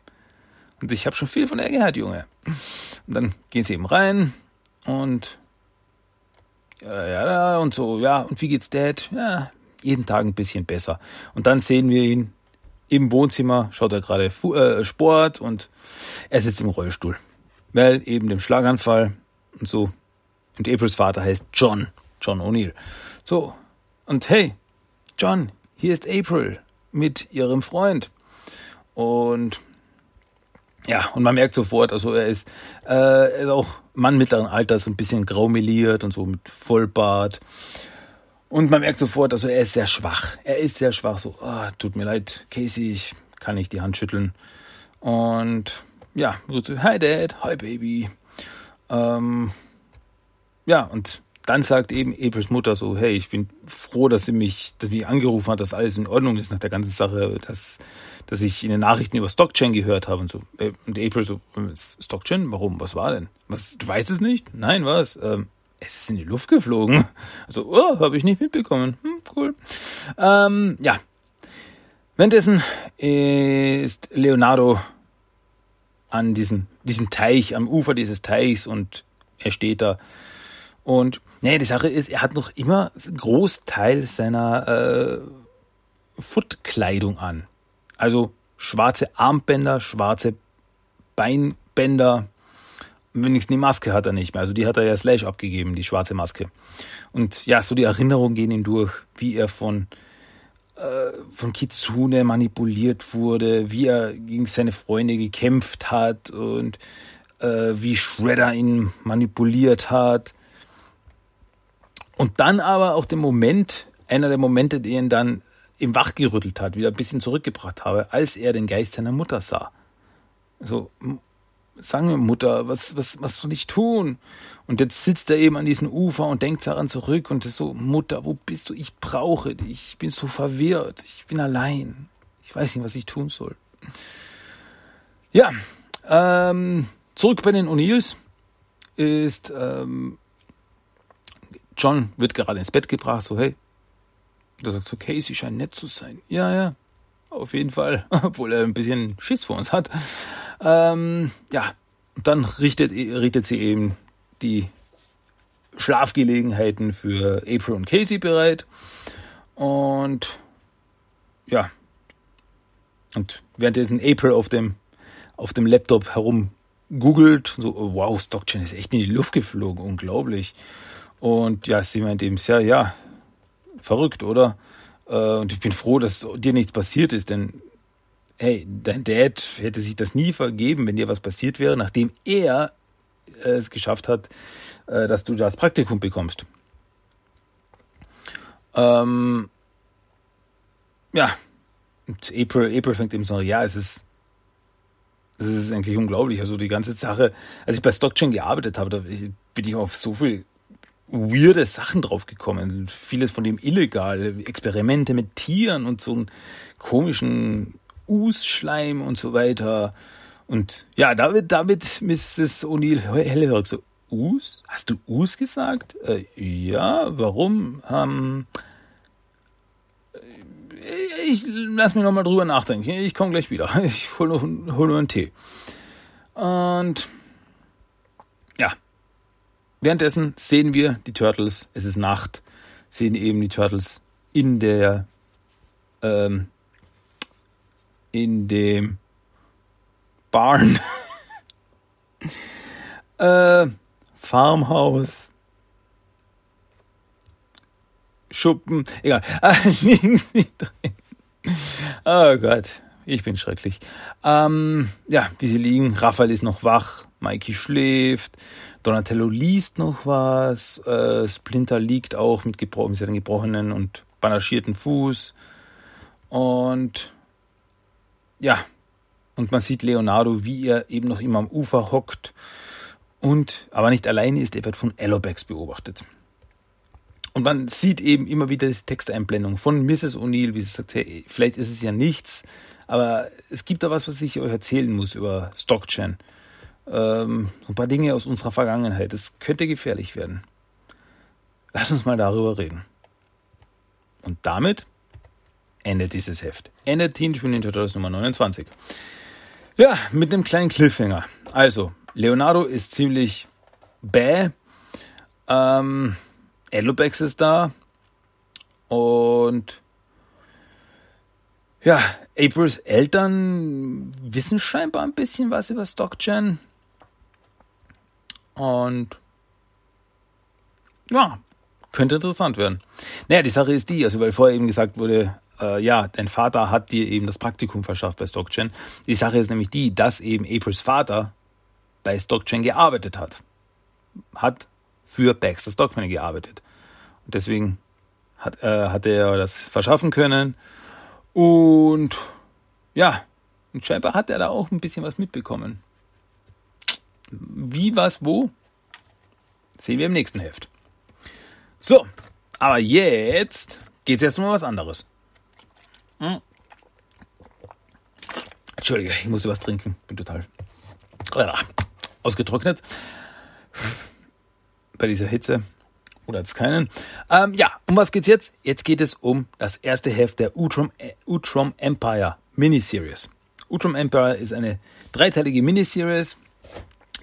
Und ich habe schon viel von der gehört, Junge. Und dann gehen sie eben rein und ja, ja, und so, ja, und wie geht's Dad? Ja, jeden Tag ein bisschen besser. Und dann sehen wir ihn im Wohnzimmer, schaut er gerade äh, Sport und er sitzt im Rollstuhl. Weil eben dem Schlaganfall und so. Und Aprils Vater heißt John, John O'Neill. So, und hey, John, hier ist April mit ihrem Freund. Und ja, und man merkt sofort, also er ist, äh, ist auch Mann mittleren Alters, ein bisschen graumeliert und so mit Vollbart. Und man merkt sofort, also er ist sehr schwach. Er ist sehr schwach. So, oh, tut mir leid, Casey, ich kann nicht die Hand schütteln. Und ja, so, hi Dad, hi Baby. Ähm, ja, und dann sagt eben Aprils Mutter so, hey, ich bin froh, dass sie mich, dass mich angerufen hat, dass alles in Ordnung ist nach der ganzen Sache, dass, dass ich in den Nachrichten über Stockchain gehört habe und so. Und April so, Stockchain? Warum? Was war denn? Was, du weißt es nicht? Nein, was? Ähm, es ist in die Luft geflogen. Also, oh, habe ich nicht mitbekommen. Hm, cool. Ähm, ja. Währenddessen ist Leonardo an diesem, diesem Teich, am Ufer dieses Teichs und er steht da und nee, die Sache ist, er hat noch immer einen Großteil seiner äh, Footkleidung an. Also schwarze Armbänder, schwarze Beinbänder. Wenigstens die Maske hat er nicht mehr. Also die hat er ja Slash abgegeben, die schwarze Maske. Und ja, so die Erinnerungen gehen ihm durch, wie er von äh, von Kitsune manipuliert wurde, wie er gegen seine Freunde gekämpft hat und äh, wie Shredder ihn manipuliert hat und dann aber auch den Moment, einer der Momente, die ihn dann im wachgerüttelt hat, wieder ein bisschen zurückgebracht habe, als er den Geist seiner Mutter sah. So, sagen wir Mutter, was, was, was soll ich tun? Und jetzt sitzt er eben an diesem Ufer und denkt daran zurück und ist so, Mutter, wo bist du? Ich brauche dich. Ich bin so verwirrt. Ich bin allein. Ich weiß nicht, was ich tun soll. Ja, ähm, zurück bei den O'Neills ist ähm, John wird gerade ins Bett gebracht, so, hey. Da sagt so, Casey scheint nett zu sein. Ja, ja, auf jeden Fall, obwohl er ein bisschen Schiss vor uns hat. Ähm, ja, dann richtet, richtet sie eben die Schlafgelegenheiten für April und Casey bereit. Und ja, und währenddessen April auf dem, auf dem Laptop herum googelt, so, wow, Stockchain ist echt in die Luft geflogen, unglaublich. Und ja, sie meint eben, ja, ja, verrückt, oder? Äh, und ich bin froh, dass dir nichts passiert ist, denn hey, dein Dad hätte sich das nie vergeben, wenn dir was passiert wäre, nachdem er es geschafft hat, äh, dass du das Praktikum bekommst. Ähm, ja, und April, April fängt eben so, ja, es ist, es ist eigentlich unglaublich. Also die ganze Sache, als ich bei Stockchain gearbeitet habe, da bin ich auf so viel weirde Sachen draufgekommen. Vieles von dem illegal. Experimente mit Tieren und so einen komischen Usschleim und so weiter. Und ja, damit, damit Mrs. O'Neill hellhörig so, Us? Hast du Us gesagt? Äh, ja, warum? Ähm, ich lass mich nochmal drüber nachdenken. Ich komme gleich wieder. Ich hole noch, hol nur einen Tee. Und Währenddessen sehen wir die Turtles, es ist Nacht, sehen eben die Turtles in der ähm, in dem Barn. Äh, Farmhaus. Schuppen, egal, liegen sie drin. Oh Gott, ich bin schrecklich. Ähm, ja, wie sie liegen, Raphael ist noch wach, Mikey schläft, Donatello liest noch was, äh, Splinter liegt auch mit, gebro mit seinem gebrochenen und bandagierten Fuß. Und ja, und man sieht Leonardo, wie er eben noch immer am Ufer hockt und aber nicht alleine ist, er wird von Allobax beobachtet. Und man sieht eben immer wieder die Texteinblendung von Mrs. O'Neill, wie sie sagt, hey, vielleicht ist es ja nichts, aber es gibt da was, was ich euch erzählen muss über Stockchen ähm, ein paar Dinge aus unserer Vergangenheit. Es könnte gefährlich werden. Lass uns mal darüber reden. Und damit endet dieses Heft. Endet Teenage Mutant Ninja Turtles Nummer 29. Ja, mit einem kleinen Cliffhanger. Also, Leonardo ist ziemlich bäh. Ähm, Elobex ist da. Und ja, Aprils Eltern wissen scheinbar ein bisschen was über StockGen. Und ja, könnte interessant werden. Naja, die Sache ist die, also weil vorher eben gesagt wurde, äh, ja, dein Vater hat dir eben das Praktikum verschafft bei StockGen. Die Sache ist nämlich die, dass eben Aprils Vater bei StockGen gearbeitet hat. Hat für Baxter Stockman gearbeitet. Und deswegen hat, äh, hat er das verschaffen können. Und ja, und scheinbar hat er da auch ein bisschen was mitbekommen. Wie, was, wo? Sehen wir im nächsten Heft. So, aber jetzt geht es erstmal um was anderes. Hm. Entschuldige, ich muss was trinken. Bin total ausgetrocknet. Bei dieser Hitze. Oder jetzt keinen. Ähm, ja, um was geht's jetzt? Jetzt geht es um das erste Heft der Utrom, äh, Utrom Empire Miniseries. Utrom Empire ist eine dreiteilige Miniseries,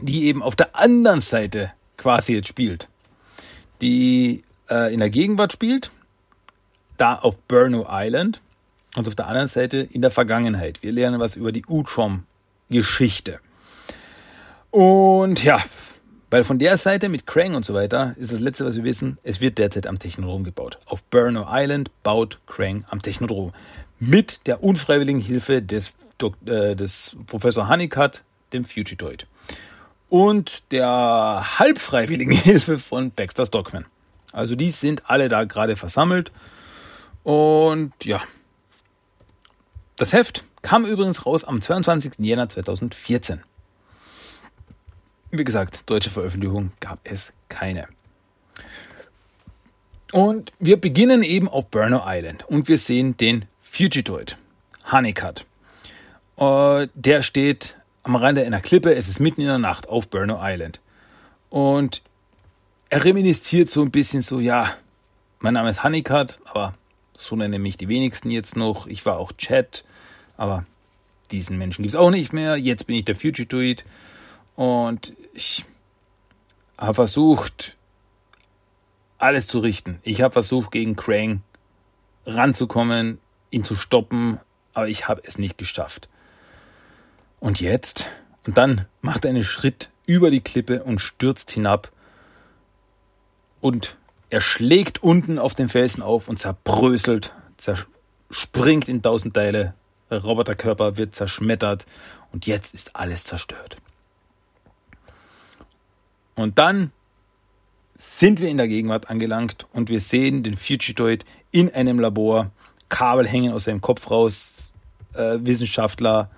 die eben auf der anderen Seite quasi jetzt spielt. Die äh, in der Gegenwart spielt, da auf Burno Island und auf der anderen Seite in der Vergangenheit. Wir lernen was über die Utrom-Geschichte. Und ja, weil von der Seite mit Krang und so weiter ist das letzte, was wir wissen, es wird derzeit am Technodrom gebaut. Auf Burno Island baut Krang am Technodrom. Mit der unfreiwilligen Hilfe des, äh, des Professor Honeycutt, dem Fugitoid. Und der halbfreiwilligen Hilfe von Baxter Stockman. Also die sind alle da gerade versammelt. Und ja. Das Heft kam übrigens raus am 22. Jänner 2014. Wie gesagt, deutsche Veröffentlichung gab es keine. Und wir beginnen eben auf Burner Island und wir sehen den Fugitoid, Honeycutt. Uh, der steht am Rande einer Klippe, es ist mitten in der Nacht auf Burner Island. Und er reminisziert so ein bisschen so, ja, mein Name ist Honeycutt, aber so nennen mich die wenigsten jetzt noch. Ich war auch Chat, aber diesen Menschen gibt es auch nicht mehr. Jetzt bin ich der Fugitoid. Und ich habe versucht, alles zu richten. Ich habe versucht, gegen Krang ranzukommen, ihn zu stoppen, aber ich habe es nicht geschafft. Und jetzt? Und dann macht er einen Schritt über die Klippe und stürzt hinab. Und er schlägt unten auf den Felsen auf und zerbröselt, zerspringt in tausend Teile. Der Roboterkörper wird zerschmettert und jetzt ist alles zerstört. Und dann sind wir in der Gegenwart angelangt und wir sehen den Fugitoid in einem Labor. Kabel hängen aus seinem Kopf raus. Äh, Wissenschaftler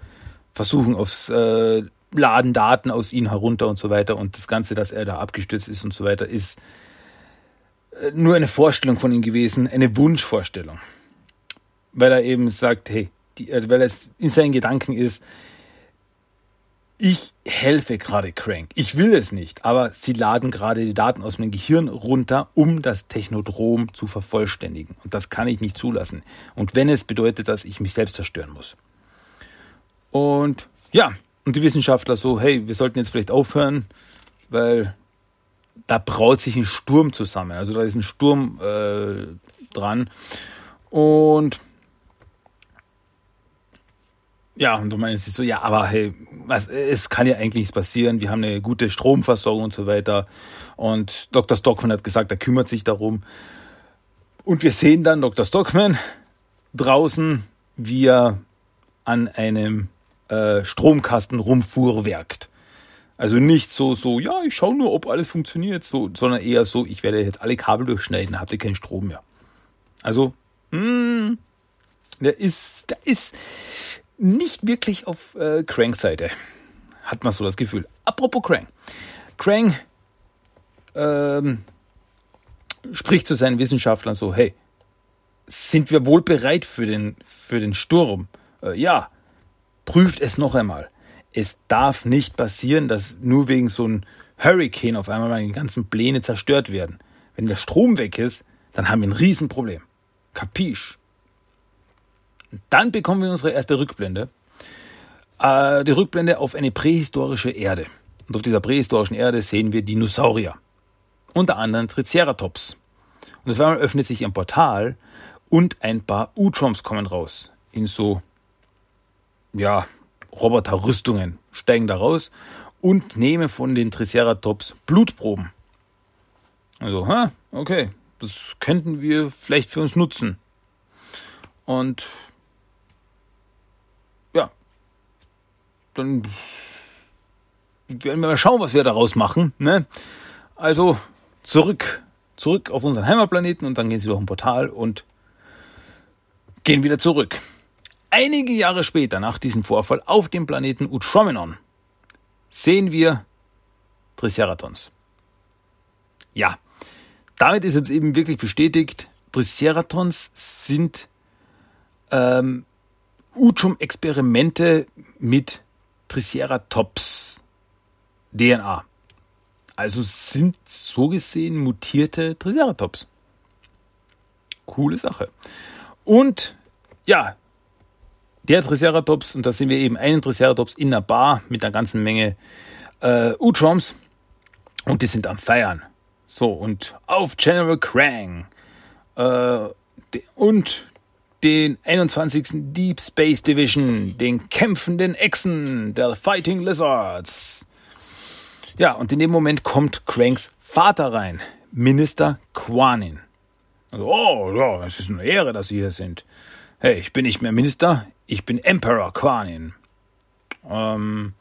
versuchen aufs äh, Laden Daten aus ihm herunter und so weiter. Und das Ganze, dass er da abgestürzt ist und so weiter, ist äh, nur eine Vorstellung von ihm gewesen, eine Wunschvorstellung. Weil er eben sagt, hey, die, also weil es in seinen Gedanken ist, ich helfe gerade Crank. Ich will es nicht, aber sie laden gerade die Daten aus meinem Gehirn runter, um das Technodrom zu vervollständigen. Und das kann ich nicht zulassen. Und wenn es bedeutet, dass ich mich selbst zerstören muss. Und ja, und die Wissenschaftler so, hey, wir sollten jetzt vielleicht aufhören, weil da braut sich ein Sturm zusammen. Also da ist ein Sturm äh, dran. Und ja, und du meinst so, ja, aber hey, was, es kann ja eigentlich nichts passieren. Wir haben eine gute Stromversorgung und so weiter. Und Dr. Stockman hat gesagt, er kümmert sich darum. Und wir sehen dann Dr. Stockman draußen, wie er an einem äh, Stromkasten rumfuhrwerkt. Also nicht so, so, ja, ich schaue nur, ob alles funktioniert, so, sondern eher so, ich werde jetzt alle Kabel durchschneiden, habt ihr keinen Strom mehr. Also, mh, hm, der ist, der ist, nicht wirklich auf äh, Cranks Seite. Hat man so das Gefühl. Apropos Crank. Crank ähm, spricht zu seinen Wissenschaftlern so, hey, sind wir wohl bereit für den, für den Sturm? Äh, ja, prüft es noch einmal. Es darf nicht passieren, dass nur wegen so einem Hurricane auf einmal meine ganzen Pläne zerstört werden. Wenn der Strom weg ist, dann haben wir ein Riesenproblem. Kapisch? Dann bekommen wir unsere erste Rückblende. Äh, die Rückblende auf eine prähistorische Erde. Und auf dieser prähistorischen Erde sehen wir Dinosaurier. Unter anderem Triceratops. Und auf einmal öffnet sich ein Portal und ein paar Uchoms kommen raus. In so, ja, Roboterrüstungen. Steigen da raus und nehmen von den Triceratops Blutproben. Also, ha, okay, das könnten wir vielleicht für uns nutzen. Und ja, dann werden wir mal schauen, was wir daraus machen. Ne? Also zurück, zurück auf unseren Heimatplaneten und dann gehen sie durch ein Portal und gehen wieder zurück. Einige Jahre später, nach diesem Vorfall auf dem Planeten Utromenon, sehen wir Triceratons. Ja, damit ist jetzt eben wirklich bestätigt, Triceratons sind ähm, Uchum-Experimente mit Triceratops DNA. Also sind so gesehen mutierte Triceratops. Coole Sache. Und ja, der Triceratops, und da sehen wir eben einen Triceratops in einer Bar mit einer ganzen Menge äh, Utroms und die sind am Feiern. So, und auf General Krang äh, und den 21. Deep Space Division, den kämpfenden Echsen der Fighting Lizards. Ja, und in dem Moment kommt Cranks Vater rein, Minister Quanin. Also, oh, ja, es ist eine Ehre, dass Sie hier sind. Hey, ich bin nicht mehr Minister, ich bin Emperor Quanin. Ähm,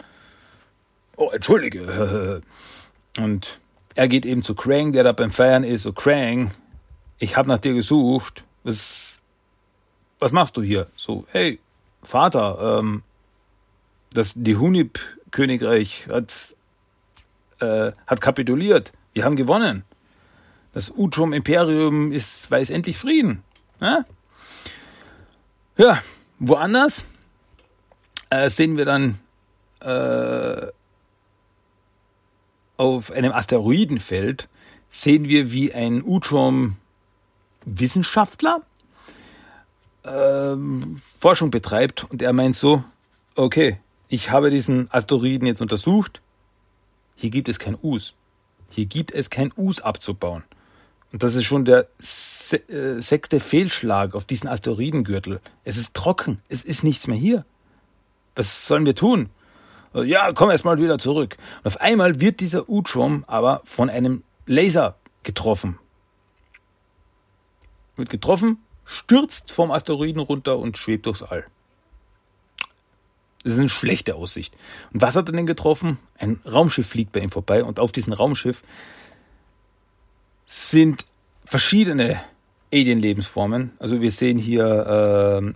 oh, entschuldige. Und er geht eben zu Krang, der da beim Feiern ist. So, Krang, ich habe nach dir gesucht. Was, was machst du hier? So, hey, Vater, ähm, das die Hunib-Königreich hat, äh, hat kapituliert. Wir haben gewonnen. Das Utrum-Imperium ist, weiß endlich Frieden. Ja? ja, woanders äh, sehen wir dann äh, auf einem Asteroidenfeld sehen wir, wie ein Utrom-Wissenschaftler ähm, Forschung betreibt und er meint so, okay, ich habe diesen Asteroiden jetzt untersucht, hier gibt es kein Us. Hier gibt es kein Us abzubauen. Und das ist schon der se äh, sechste Fehlschlag auf diesen Asteroidengürtel. Es ist trocken, es ist nichts mehr hier. Was sollen wir tun? ja, komm erst mal wieder zurück. Und auf einmal wird dieser Utrom aber von einem Laser getroffen. Wird getroffen, stürzt vom Asteroiden runter und schwebt durchs All. Das ist eine schlechte Aussicht. Und was hat er denn getroffen? Ein Raumschiff fliegt bei ihm vorbei und auf diesem Raumschiff sind verschiedene Alien-Lebensformen. Also wir sehen hier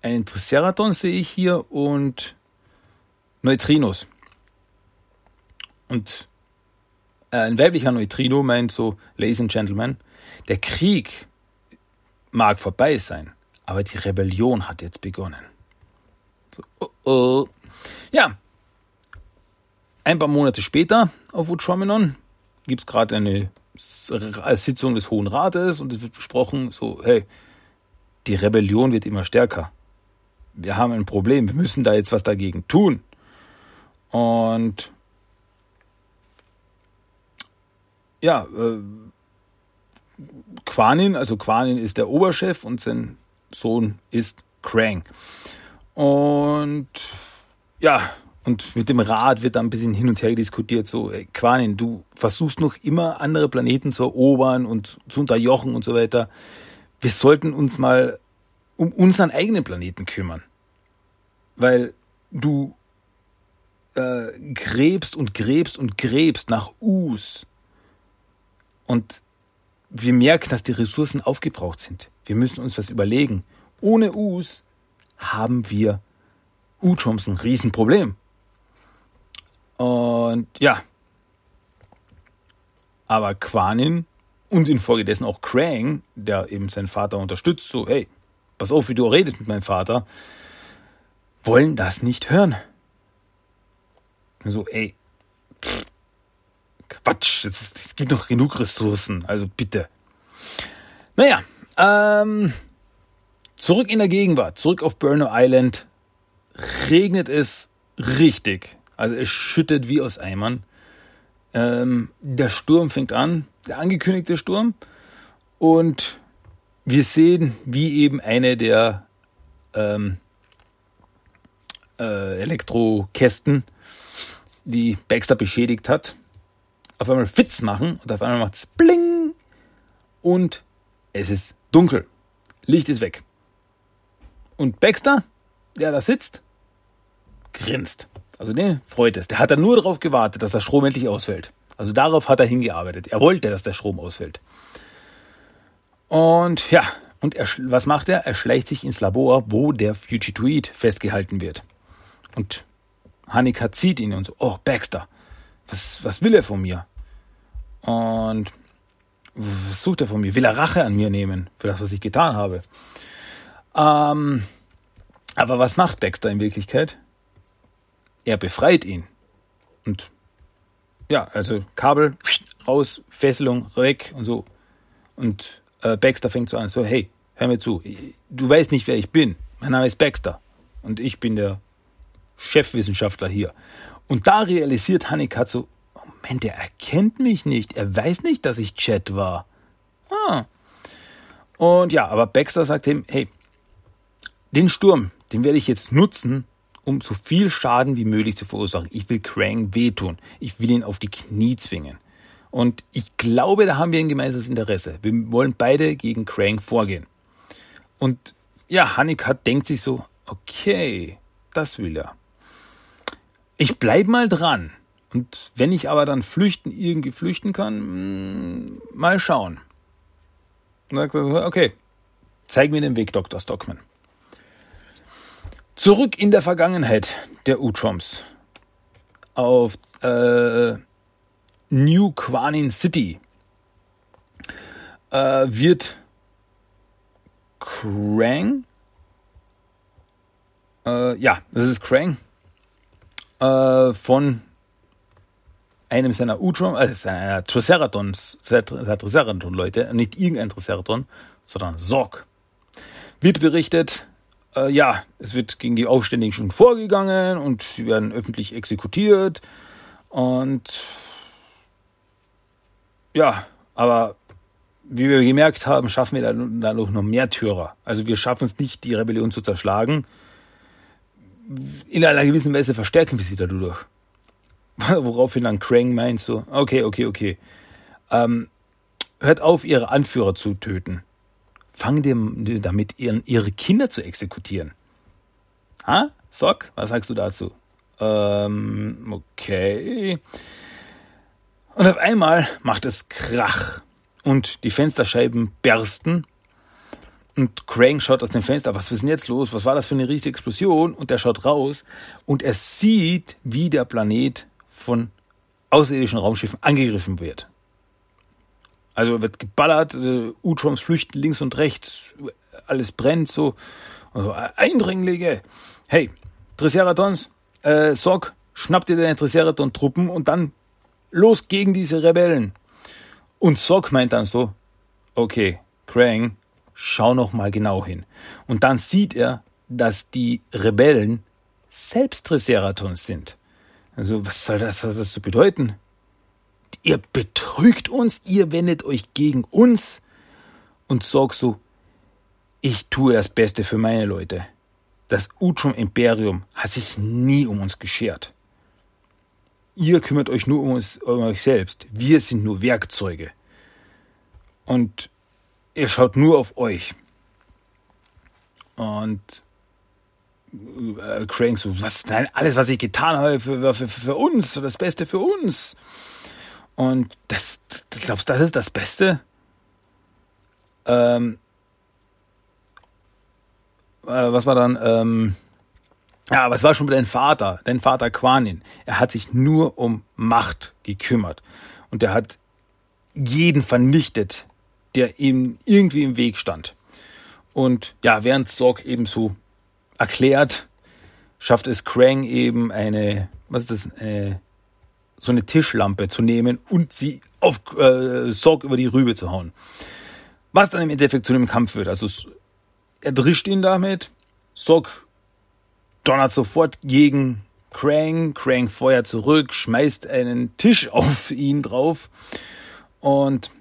äh, einen Triceratops sehe ich hier und Neutrinos. Und äh, ein weiblicher Neutrino meint so, Ladies and Gentlemen, der Krieg mag vorbei sein, aber die Rebellion hat jetzt begonnen. So, oh, oh. Ja, ein paar Monate später auf Utromenon gibt es gerade eine Sitzung des Hohen Rates und es wird besprochen, so, hey, die Rebellion wird immer stärker. Wir haben ein Problem, wir müssen da jetzt was dagegen tun. Und ja, äh, Quanin, also Quanin ist der Oberchef und sein Sohn ist Krang. Und ja, und mit dem Rat wird dann ein bisschen hin und her diskutiert, so, ey, Quanin, du versuchst noch immer andere Planeten zu erobern und zu unterjochen und so weiter. Wir sollten uns mal um unseren eigenen Planeten kümmern. Weil du äh, gräbst und gräbst und gräbst nach Us. Und wir merken, dass die Ressourcen aufgebraucht sind. Wir müssen uns was überlegen. Ohne Us haben wir Uchoms ein Riesenproblem. Und ja. Aber Quanin und infolgedessen auch Krang, der eben seinen Vater unterstützt, so, hey, pass auf, wie du redest mit meinem Vater, wollen das nicht hören. So, ey, Quatsch, es, es gibt noch genug Ressourcen, also bitte. Naja, ähm, zurück in der Gegenwart, zurück auf Burno Island, regnet es richtig. Also es schüttet wie aus Eimern. Ähm, der Sturm fängt an, der angekündigte Sturm. Und wir sehen, wie eben eine der ähm, äh, Elektrokästen, die Baxter beschädigt hat, auf einmal Fitz machen und auf einmal macht es Bling und es ist dunkel. Licht ist weg. Und Baxter, der da sitzt, grinst. Also ne, freut es. Der hat dann nur darauf gewartet, dass der Strom endlich ausfällt. Also darauf hat er hingearbeitet. Er wollte, dass der Strom ausfällt. Und ja, und er, was macht er? Er schleicht sich ins Labor, wo der Fugitoid festgehalten wird. Und Hanika zieht ihn und so, oh, Baxter, was, was will er von mir? Und was sucht er von mir? Will er Rache an mir nehmen für das, was ich getan habe? Ähm, aber was macht Baxter in Wirklichkeit? Er befreit ihn. Und ja, also Kabel raus, Fesselung weg und so. Und äh, Baxter fängt so an, so, hey, hör mir zu, du weißt nicht, wer ich bin. Mein Name ist Baxter und ich bin der Chefwissenschaftler hier. Und da realisiert Honeycutt so, Moment, er erkennt mich nicht. Er weiß nicht, dass ich Chat war. Ah. Und ja, aber Baxter sagt ihm, hey, den Sturm, den werde ich jetzt nutzen, um so viel Schaden wie möglich zu verursachen. Ich will Krang wehtun. Ich will ihn auf die Knie zwingen. Und ich glaube, da haben wir ein gemeinsames Interesse. Wir wollen beide gegen Krang vorgehen. Und ja, Honeycutt denkt sich so, okay, das will er. Ich bleib mal dran. Und wenn ich aber dann flüchten, irgendwie flüchten kann, hm, mal schauen. okay, zeig mir den Weg, Dr. Stockman. Zurück in der Vergangenheit der Uchoms. Auf äh, New Quanin City äh, wird Krang, äh, ja, das ist Krang, äh, von einem seiner Utrom, also seiner Triceratons, seiner Triceraton-Leute, nicht irgendein Triceraton, sondern Sorg, wird berichtet, äh, ja, es wird gegen die Aufständigen schon vorgegangen und sie werden öffentlich exekutiert und ja, aber wie wir gemerkt haben, schaffen wir dadurch noch mehr Türer. Also wir schaffen es nicht, die Rebellion zu zerschlagen. In einer gewissen Weise verstärken wir sie dadurch. Woraufhin dann Krang meint so, okay, okay, okay. Ähm, hört auf, ihre Anführer zu töten. Fangen die damit ihren, ihre Kinder zu exekutieren. Ha? Sock, was sagst du dazu? Ähm, okay. Und auf einmal macht es Krach und die Fensterscheiben bersten. Und Krang schaut aus dem Fenster, was ist denn jetzt los? Was war das für eine riesige Explosion? Und er schaut raus und er sieht, wie der Planet von außerirdischen Raumschiffen angegriffen wird. Also wird geballert, äh, U-Trons flüchten links und rechts, alles brennt so. Also Eindringlinge. Hey, Triceratons, äh, Sorg, schnapp dir deine Triceraton-Truppen und dann los gegen diese Rebellen. Und Sorg meint dann so, okay, Krang, schau noch mal genau hin. Und dann sieht er, dass die Rebellen selbst Triceratons sind. Also, was soll das, was das so bedeuten? Ihr betrügt uns, ihr wendet euch gegen uns und sorgt so, ich tue das Beste für meine Leute. Das Utrum Imperium hat sich nie um uns geschert. Ihr kümmert euch nur um, uns, um euch selbst. Wir sind nur Werkzeuge. Und ihr schaut nur auf euch. Und äh, Crank so, was, nein, alles, was ich getan habe für, für, für uns, das Beste für uns. Und das, glaubst du, das ist das Beste? Ähm, äh, was war dann? Ähm, ja, aber es war schon dein Vater, dein Vater Quanin. Er hat sich nur um Macht gekümmert. Und er hat jeden vernichtet, der ihm irgendwie im Weg stand. Und ja, während Sorg eben so erklärt, schafft es Krang eben eine, was ist das, eine, so eine Tischlampe zu nehmen und sie auf äh, Sorg über die Rübe zu hauen. Was dann im Endeffekt zu einem Kampf führt. Also er drischt ihn damit, Sorg donnert sofort gegen Krang. Krang feuert zurück, schmeißt einen Tisch auf ihn drauf. Und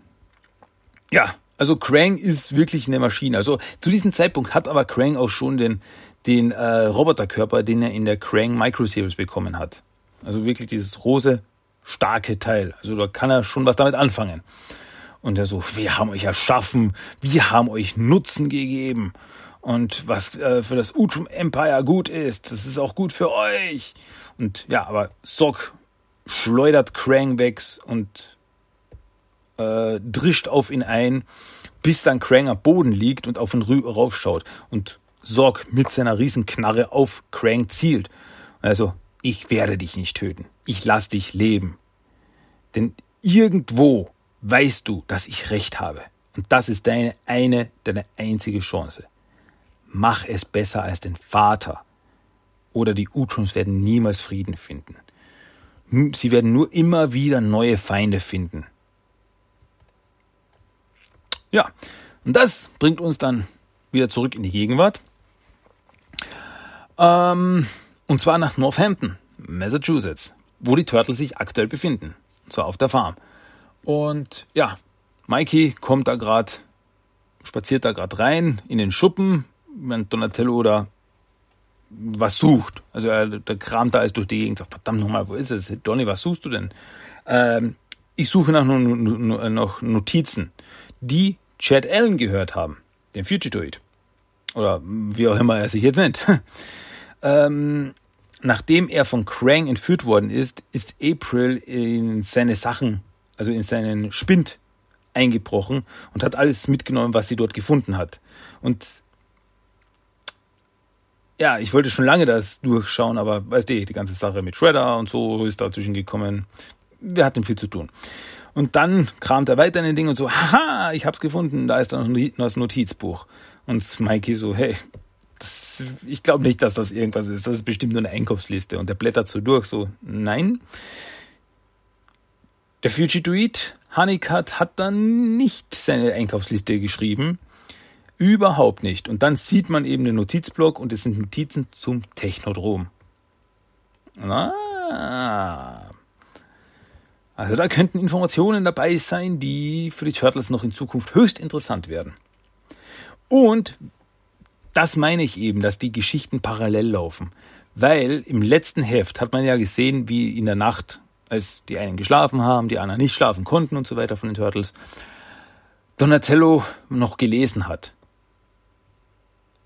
ja, also Krang ist wirklich eine Maschine. Also zu diesem Zeitpunkt hat aber Krang auch schon den, den äh, Roboterkörper, den er in der Krang Micro Series bekommen hat. Also wirklich dieses rose, starke Teil. Also da kann er schon was damit anfangen. Und er so, wir haben euch erschaffen, wir haben euch Nutzen gegeben. Und was äh, für das Utrum Empire gut ist, das ist auch gut für euch. Und ja, aber Sock schleudert Krang weg und äh, drischt auf ihn ein, bis dann Krang am Boden liegt und auf ihn raufschaut. Und Sorg mit seiner Riesenknarre auf Krang zielt. Also, ich werde dich nicht töten. Ich lass dich leben. Denn irgendwo weißt du, dass ich recht habe. Und das ist deine eine, deine einzige Chance. Mach es besser als den Vater. Oder die Utrons werden niemals Frieden finden. Sie werden nur immer wieder neue Feinde finden. Ja, und das bringt uns dann wieder zurück in die Gegenwart. Ähm, und zwar nach Northampton, Massachusetts, wo die Turtles sich aktuell befinden. Zwar auf der Farm. Und ja, Mikey kommt da gerade, spaziert da gerade rein in den Schuppen, wenn Donatello da was sucht. Also er, der kramt da alles durch die Gegend, sagt, verdammt nochmal, wo ist es? Donny, was suchst du denn? Ähm, ich suche nach noch Notizen, die Chad Allen gehört haben, den Fugitoid. Oder wie auch immer er sich jetzt nennt. ähm, nachdem er von Krang entführt worden ist, ist April in seine Sachen, also in seinen Spind eingebrochen und hat alles mitgenommen, was sie dort gefunden hat. Und ja, ich wollte schon lange das durchschauen, aber weißt du, die ganze Sache mit Shredder und so ist dazwischen gekommen. Wir hatten viel zu tun. Und dann kramt er weiter in den Ding und so, haha, ich hab's gefunden, da ist dann noch das Notizbuch. Und Mikey so, hey, das, ich glaube nicht, dass das irgendwas ist. Das ist bestimmt nur eine Einkaufsliste. Und der blättert so durch, so, nein. Der Fugitoid Honeycutt hat dann nicht seine Einkaufsliste geschrieben, Überhaupt nicht. Und dann sieht man eben den Notizblock und es sind Notizen zum Technodrom. Ah. Also da könnten Informationen dabei sein, die für die Turtles noch in Zukunft höchst interessant werden. Und das meine ich eben, dass die Geschichten parallel laufen. Weil im letzten Heft hat man ja gesehen, wie in der Nacht, als die einen geschlafen haben, die anderen nicht schlafen konnten und so weiter von den Turtles, Donatello noch gelesen hat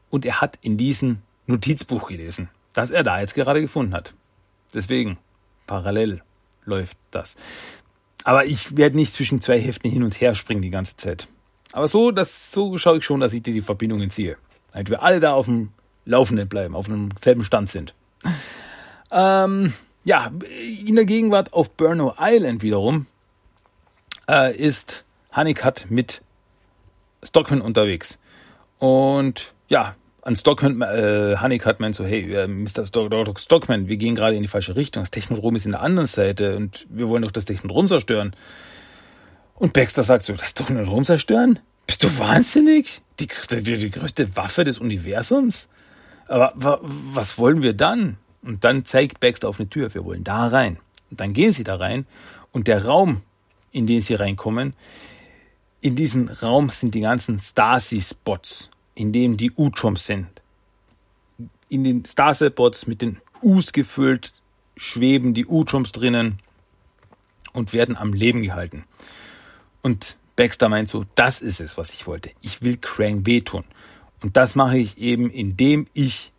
und er hat in diesem Notizbuch gelesen, das er da jetzt gerade gefunden hat. Deswegen, parallel läuft das. Aber ich werde nicht zwischen zwei Heften hin und her springen die ganze Zeit. Aber so, das, so schaue ich schon, dass ich dir die Verbindungen ziehe. Damit wir alle da auf dem Laufenden bleiben, auf einem selben Stand sind. Ähm, ja, in der Gegenwart auf Burno Island wiederum äh, ist Honeycutt mit Stockman unterwegs. Und ja, an Stockman, äh, Honeycutt meint so, hey, äh, Mr. Stock, Stockman, wir gehen gerade in die falsche Richtung. Das Technodrom ist in der anderen Seite und wir wollen doch das Technodrom zerstören. Und Baxter sagt so, das Technodrom zerstören? Bist du wahnsinnig? Die, die, die größte Waffe des Universums? Aber wa, was wollen wir dann? Und dann zeigt Baxter auf eine Tür, wir wollen da rein. Und dann gehen sie da rein und der Raum, in den sie reinkommen, in diesem Raum sind die ganzen Stasi-Spots in dem die U-Trumps sind. In den Starcell-Bots mit den U's gefüllt schweben die U-Trumps drinnen und werden am Leben gehalten. Und Baxter meint so, das ist es, was ich wollte. Ich will Krang wehtun. Und das mache ich eben, indem ich,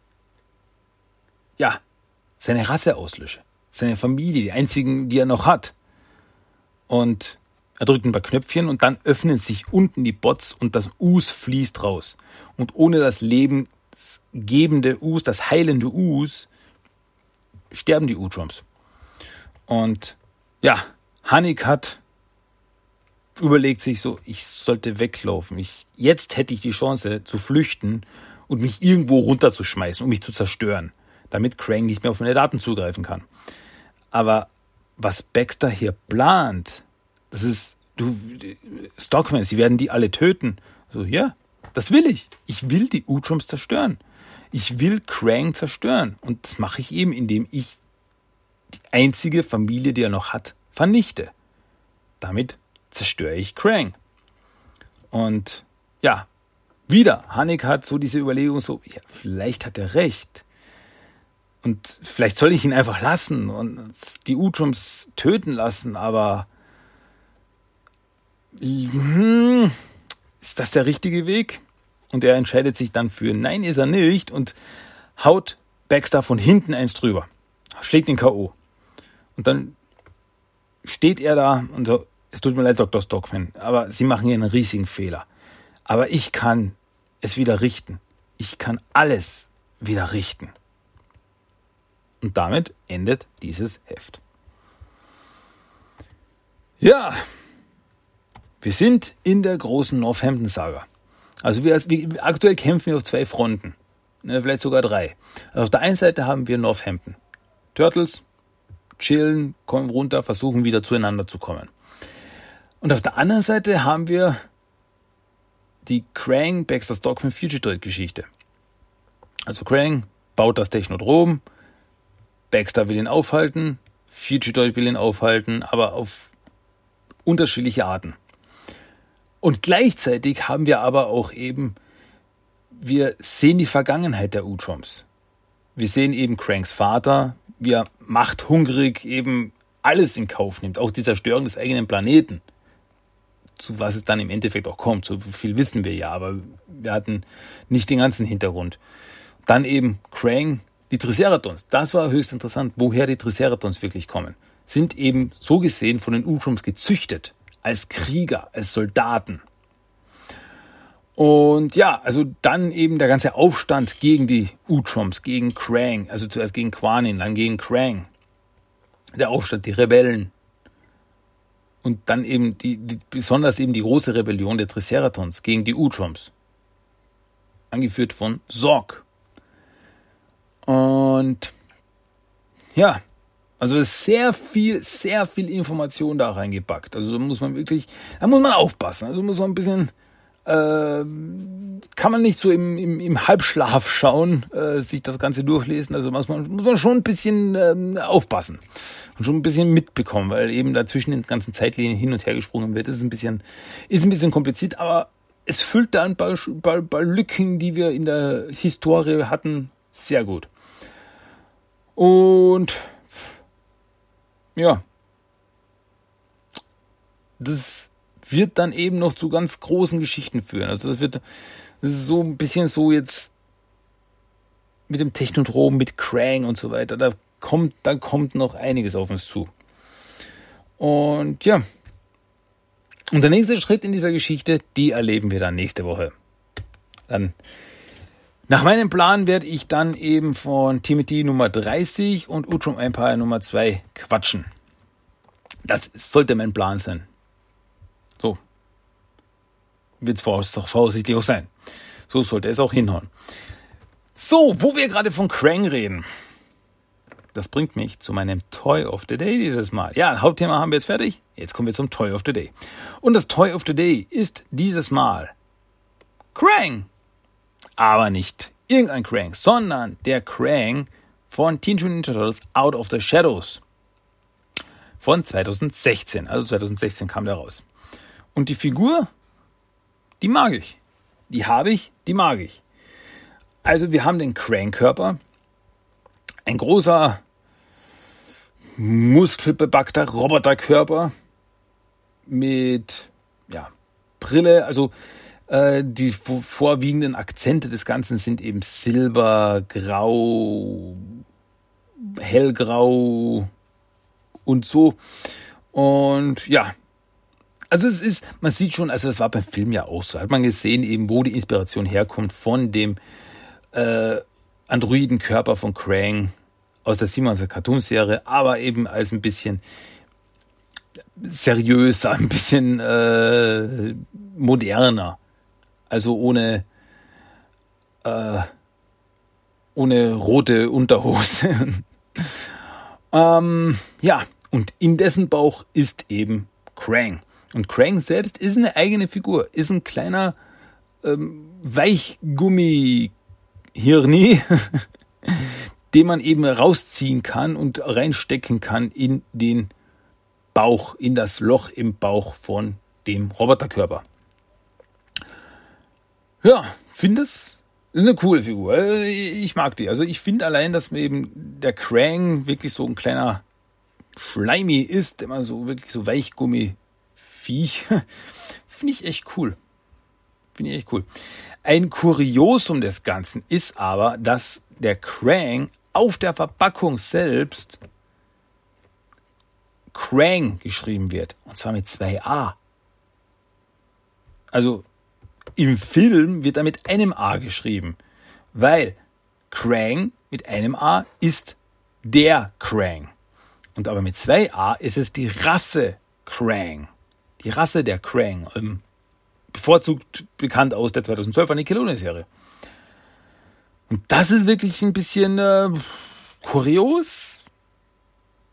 ja, seine Rasse auslösche. Seine Familie, die einzigen, die er noch hat. Und er drückt ein paar Knöpfchen und dann öffnen sich unten die Bots und das Us fließt raus. Und ohne das lebensgebende Us, das heilende Us, sterben die U-Trumps. Und ja, Honeycutt überlegt sich so, ich sollte weglaufen. Ich, jetzt hätte ich die Chance zu flüchten und mich irgendwo runterzuschmeißen, um mich zu zerstören, damit Krang nicht mehr auf meine Daten zugreifen kann. Aber was Baxter hier plant, das ist, du, Stockman, sie werden die alle töten. So, ja, das will ich. Ich will die Utrums zerstören. Ich will Krang zerstören. Und das mache ich eben, indem ich die einzige Familie, die er noch hat, vernichte. Damit zerstöre ich Krang. Und ja, wieder, Hanik hat so diese Überlegung so, ja, vielleicht hat er recht. Und vielleicht soll ich ihn einfach lassen und die Utrums töten lassen, aber hm, ist das der richtige Weg? Und er entscheidet sich dann für Nein, ist er nicht und haut Baxter von hinten eins drüber. Schlägt den K.O. Und dann steht er da und so, es tut mir leid, Dr. Stockman, aber Sie machen hier einen riesigen Fehler. Aber ich kann es wieder richten. Ich kann alles wieder richten. Und damit endet dieses Heft. Ja, wir sind in der großen Northampton-Saga. Also wir, wir, aktuell kämpfen wir auf zwei Fronten, ne, vielleicht sogar drei. Also auf der einen Seite haben wir Northampton. Turtles chillen, kommen runter, versuchen wieder zueinander zu kommen. Und auf der anderen Seite haben wir die Krang Baxter Stockman Fugitive Geschichte. Also Krang baut das Technodrom, Baxter will ihn aufhalten, Fugitive will ihn aufhalten, aber auf unterschiedliche Arten. Und gleichzeitig haben wir aber auch eben, wir sehen die Vergangenheit der Utroms. Wir sehen eben Cranks Vater, wie er machthungrig eben alles in Kauf nimmt, auch die Zerstörung des eigenen Planeten zu was es dann im Endeffekt auch kommt. So viel wissen wir ja, aber wir hatten nicht den ganzen Hintergrund. Dann eben Krang, die Triceratons. Das war höchst interessant, woher die Triceratons wirklich kommen. Sind eben so gesehen von den Utroms gezüchtet. Als Krieger, als Soldaten. Und ja, also dann eben der ganze Aufstand gegen die Utroms, gegen Krang, also zuerst gegen Quanin, dann gegen Krang. Der Aufstand, die Rebellen, und dann eben die, die, besonders eben die große Rebellion der Triceratons gegen die Utroms. Angeführt von Sorg. Und ja, also sehr viel, sehr viel Information da reingepackt. Also da muss man wirklich, da muss man aufpassen. Also muss man ein bisschen äh, kann man nicht so im, im, im Halbschlaf schauen, äh, sich das Ganze durchlesen. Also muss man, muss man schon ein bisschen ähm, aufpassen und schon ein bisschen mitbekommen, weil eben dazwischen den ganzen Zeitlinien hin und her gesprungen wird. Das ist ein bisschen, ist ein bisschen kompliziert, aber es füllt da ein paar, paar, paar Lücken, die wir in der Historie hatten, sehr gut. Und ja, das wird dann eben noch zu ganz großen Geschichten führen. Also das wird das ist so ein bisschen so jetzt mit dem Technodrom, mit Krang und so weiter. Da kommt, da kommt noch einiges auf uns zu. Und ja. Und der nächste Schritt in dieser Geschichte, die erleben wir dann nächste Woche. Dann nach meinem Plan werde ich dann eben von Timothy Nummer 30 und Utrum Empire Nummer 2 quatschen. Das sollte mein Plan sein. Wird doch vorsichtig auch sein. So sollte es auch hinhauen. So, wo wir gerade von Krang reden. Das bringt mich zu meinem Toy of the Day dieses Mal. Ja, Hauptthema haben wir jetzt fertig. Jetzt kommen wir zum Toy of the Day. Und das Toy of the Day ist dieses Mal Krang. Aber nicht irgendein Krang, sondern der Krang von Teen Mutant Ninja Turtles Out of the Shadows von 2016. Also 2016 kam der raus. Und die Figur, die mag ich. Die habe ich, die mag ich. Also wir haben den Crane-Körper. Ein großer, muskelbebackter Roboterkörper mit ja, Brille. Also äh, die vorwiegenden Akzente des Ganzen sind eben Silber, Grau, Hellgrau und so. Und ja, also es ist, man sieht schon, also das war beim Film ja auch so, hat man gesehen eben, wo die Inspiration herkommt von dem äh, Androidenkörper von Krang aus der Simonser Cartoonserie, aber eben als ein bisschen seriöser, ein bisschen äh, moderner. Also ohne äh, ohne rote Unterhose. ähm, ja, und in dessen Bauch ist eben Krang. Und Krang selbst ist eine eigene Figur, ist ein kleiner ähm, Weichgummi Hirni, den man eben rausziehen kann und reinstecken kann in den Bauch, in das Loch im Bauch von dem Roboterkörper. Ja, finde es ist eine coole Figur. Ich mag die. Also ich finde allein, dass eben der Krang wirklich so ein kleiner Schleimi ist, immer so wirklich so Weichgummi-Viech, finde ich echt cool. Finde ich echt cool. Ein Kuriosum des Ganzen ist aber, dass der Krang auf der Verpackung selbst Krang geschrieben wird. Und zwar mit zwei A. Also im Film wird er mit einem A geschrieben, weil Krang mit einem A ist der Krang. Und aber mit zwei A ist es die Rasse Krang. Die Rasse der Krang. Ähm, bevorzugt bekannt aus der 2012er Nickelodeon-Serie. Und das ist wirklich ein bisschen äh, kurios.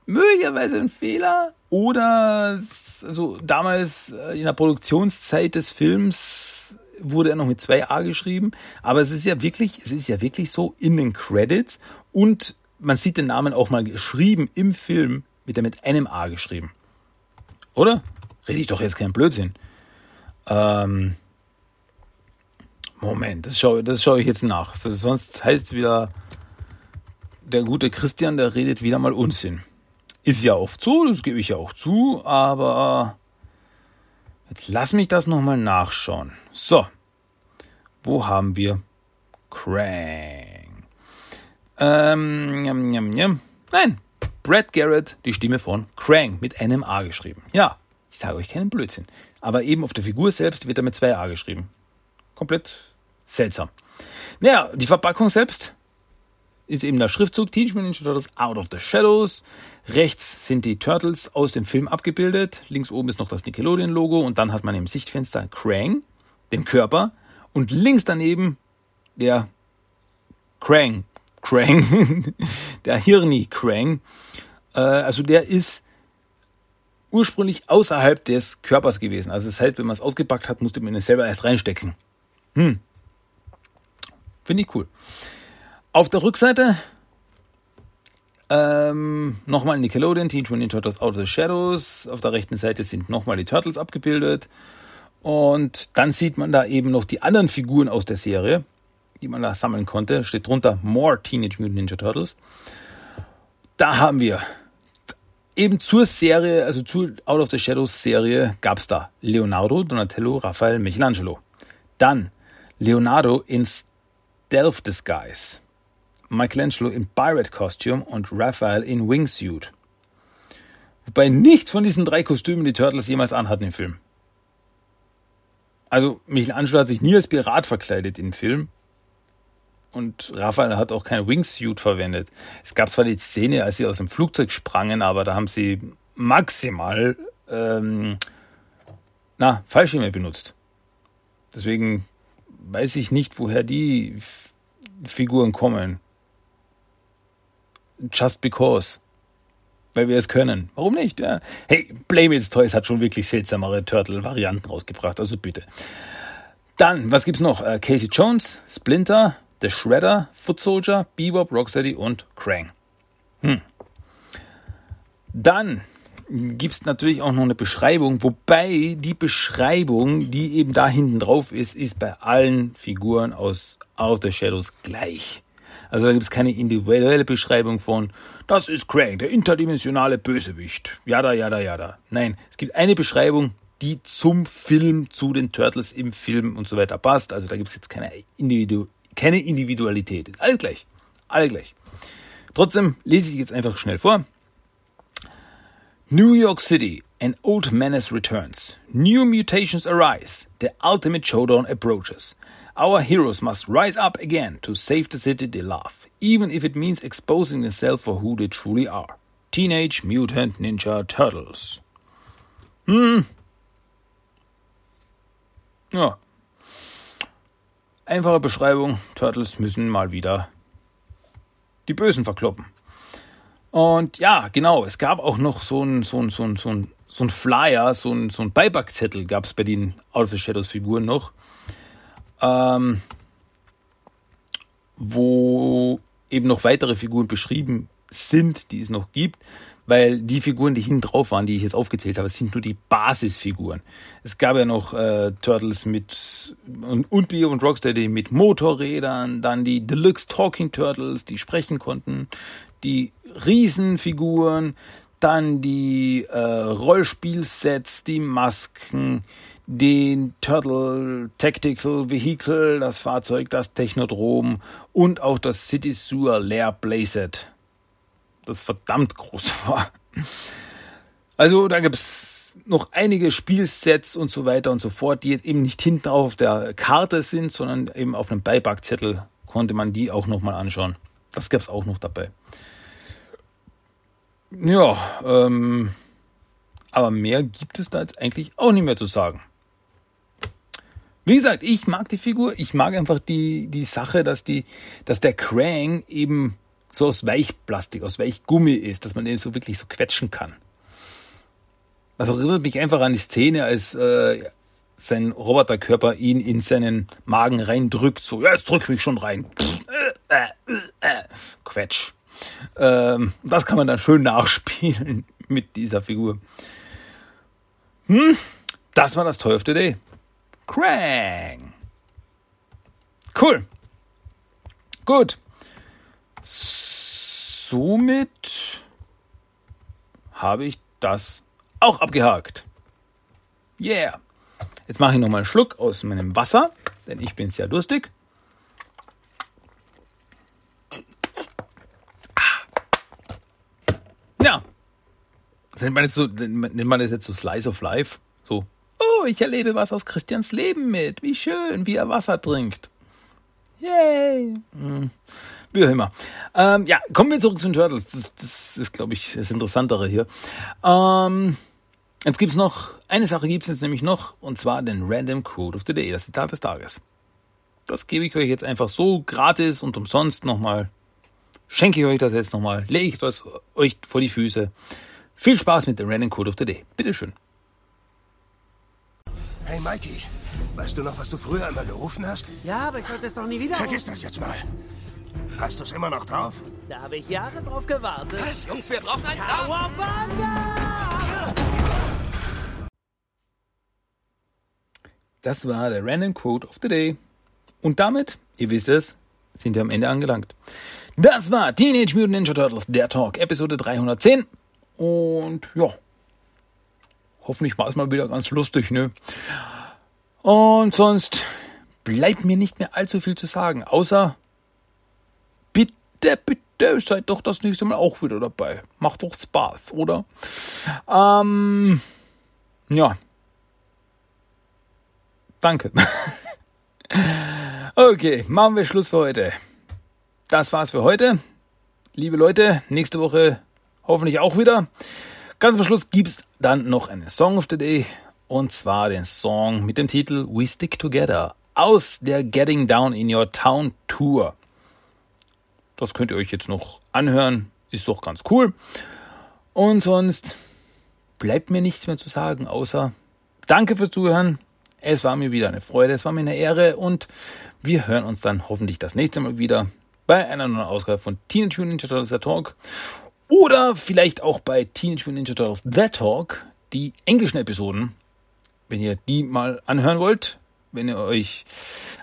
Möglicherweise ein Fehler. Oder also damals äh, in der Produktionszeit des Films wurde er noch mit zwei A geschrieben. Aber es ist ja wirklich, es ist ja wirklich so in den Credits und man sieht den Namen auch mal geschrieben im Film, wird er mit einem A geschrieben. Oder? Rede ich doch jetzt keinen Blödsinn. Ähm, Moment, das schaue, das schaue ich jetzt nach. Sonst heißt es wieder, der gute Christian, der redet wieder mal Unsinn. Ist ja oft so, das gebe ich ja auch zu, aber jetzt lass mich das nochmal nachschauen. So, wo haben wir Krang? Ähm, jam, jam, jam. Nein, Brad Garrett, die Stimme von Krang mit einem A geschrieben. Ja, ich sage euch keinen Blödsinn. Aber eben auf der Figur selbst wird er mit zwei A geschrieben. Komplett seltsam. Naja, die Verpackung selbst ist eben der Schriftzug Teenage Mutant Ninja Turtles Out of the Shadows. Rechts sind die Turtles aus dem Film abgebildet. Links oben ist noch das Nickelodeon-Logo und dann hat man im Sichtfenster Krang, den Körper, und links daneben der Krang, Krang, der Hirni Krang. Äh, also der ist ursprünglich außerhalb des Körpers gewesen. Also das heißt, wenn man es ausgepackt hat, musste man es selber erst reinstecken. Hm. Finde ich cool. Auf der Rückseite ähm, nochmal Nickelodeon, Teenage Mutant Ninja Turtles Out of the Shadows. Auf der rechten Seite sind nochmal die Turtles abgebildet. Und dann sieht man da eben noch die anderen Figuren aus der Serie, die man da sammeln konnte. Steht drunter More Teenage Mutant Ninja Turtles. Da haben wir eben zur Serie, also zur Out of the Shadows Serie, gab es da Leonardo, Donatello, Raphael, Michelangelo. Dann Leonardo in Stealth Disguise, Michelangelo in Pirate Costume und Raphael in Wingsuit. Wobei nichts von diesen drei Kostümen die Turtles jemals anhatten im Film. Also Michelangelo hat sich nie als Pirat verkleidet im Film, und Raphael hat auch kein Wingsuit verwendet. Es gab zwar die Szene, als sie aus dem Flugzeug sprangen, aber da haben sie maximal ähm, na, Fallschirme benutzt. Deswegen weiß ich nicht, woher die Figuren kommen. Just because. Weil wir es können. Warum nicht? Ja. Hey, Playmates Toys hat schon wirklich seltsamere Turtle-Varianten rausgebracht, also bitte. Dann, was gibt's noch? Äh, Casey Jones, Splinter, The Shredder, Foot Soldier, Bebop, Rocksteady und Krang. Hm. Dann gibt es natürlich auch noch eine Beschreibung, wobei die Beschreibung, die eben da hinten drauf ist, ist bei allen Figuren aus Out of Shadows gleich. Also da gibt es keine individuelle Beschreibung von, das ist Krang, der interdimensionale Bösewicht. Jada, jada, jada. Nein, es gibt eine Beschreibung, die zum Film, zu den Turtles im Film und so weiter passt. Also da gibt es jetzt keine individu keine Individualität. Alles gleich. Alle gleich. Trotzdem lese ich jetzt einfach schnell vor. New York City, an old menace returns. New mutations arise. The ultimate showdown approaches. Our heroes must rise up again to save the city they love, even if it means exposing themselves for who they truly are. Teenage Mutant Ninja Turtles. Hm. Ja, Einfache Beschreibung, Turtles müssen mal wieder die Bösen verkloppen. Und ja, genau, es gab auch noch so ein, so ein, so ein, so ein, so ein Flyer, so ein, so ein Beipackzettel gab es bei den Out of the Shadows Figuren noch, ähm, wo eben noch weitere Figuren beschrieben sind, die es noch gibt, weil die Figuren, die hinten drauf waren, die ich jetzt aufgezählt habe, sind nur die Basisfiguren. Es gab ja noch äh, Turtles mit und, und Bio und Rocksteady mit Motorrädern, dann die Deluxe Talking Turtles, die sprechen konnten, die Riesenfiguren, dann die äh, Rollspielsets, die Masken, den Turtle Tactical Vehicle, das Fahrzeug, das Technodrom und auch das City Sewer Lair Playset, das verdammt groß war. Also da gibt's noch einige Spielsets und so weiter und so fort, die jetzt eben nicht hinten auf der Karte sind, sondern eben auf einem Beipackzettel konnte man die auch nochmal anschauen. Das gab's auch noch dabei. Ja, ähm, aber mehr gibt es da jetzt eigentlich auch nicht mehr zu sagen. Wie gesagt, ich mag die Figur, ich mag einfach die, die Sache, dass die, dass der Krang eben so aus Weichplastik, aus Weichgummi ist, dass man den so wirklich so quetschen kann. Das erinnert mich einfach an die Szene, als äh, sein Roboterkörper ihn in seinen Magen reindrückt, so, ja, jetzt drück mich schon rein. Quetsch. Ähm, das kann man dann schön nachspielen mit dieser Figur. Hm, das war das Toy of the Day. Krang. Cool. Gut. Somit habe ich das auch abgehakt. Yeah. Jetzt mache ich noch mal einen Schluck aus meinem Wasser, denn ich bin sehr durstig. nennt man, jetzt so, nennt man das jetzt so Slice of Life? So, oh, ich erlebe was aus Christians Leben mit. Wie schön, wie er Wasser trinkt. Yay. Hm. Wie auch immer. Ähm, ja, kommen wir zurück zu den Turtles. Das, das ist, glaube ich, das Interessantere hier. Ähm, jetzt gibt's noch, eine Sache gibt's jetzt nämlich noch, und zwar den Random Quote of the Day, das Zitat des Tages. Das gebe ich euch jetzt einfach so gratis und umsonst nochmal. Schenke ich euch das jetzt nochmal, lege ich das euch vor die Füße. Viel Spaß mit dem Random Code of the Day. Bitteschön. Hey Mikey, weißt du noch, was du früher einmal gerufen hast? Ja, aber ich sollte es doch nie wieder. Vergiss das jetzt mal. Hast du es immer noch drauf? Da habe ich Jahre drauf gewartet. Was, Jungs, wir brauchen einen Kawabanga! Das war der Random Quote of the Day. Und damit, ihr wisst es, sind wir am Ende angelangt. Das war Teenage Mutant Ninja Turtles, der Talk, Episode 310. Und ja, hoffentlich war es mal wieder ganz lustig, ne? Und sonst bleibt mir nicht mehr allzu viel zu sagen, außer bitte, bitte seid doch das nächste Mal auch wieder dabei. Macht doch Spaß, oder? Ähm, ja. Danke. okay, machen wir Schluss für heute. Das war's für heute. Liebe Leute, nächste Woche hoffentlich auch wieder. Ganz am Schluss gibt es dann noch einen Song of the Day und zwar den Song mit dem Titel We Stick Together aus der Getting Down in Your Town Tour. Das könnt ihr euch jetzt noch anhören, ist doch ganz cool. Und sonst bleibt mir nichts mehr zu sagen, außer danke fürs Zuhören. Es war mir wieder eine Freude, es war mir eine Ehre und wir hören uns dann hoffentlich das nächste Mal wieder bei einer neuen Ausgabe von Teenage Mutant Ninja Turtles Talk. Oder vielleicht auch bei Teenage Mutant Ninja Turtles The Talk, die englischen Episoden. Wenn ihr die mal anhören wollt, wenn ihr euch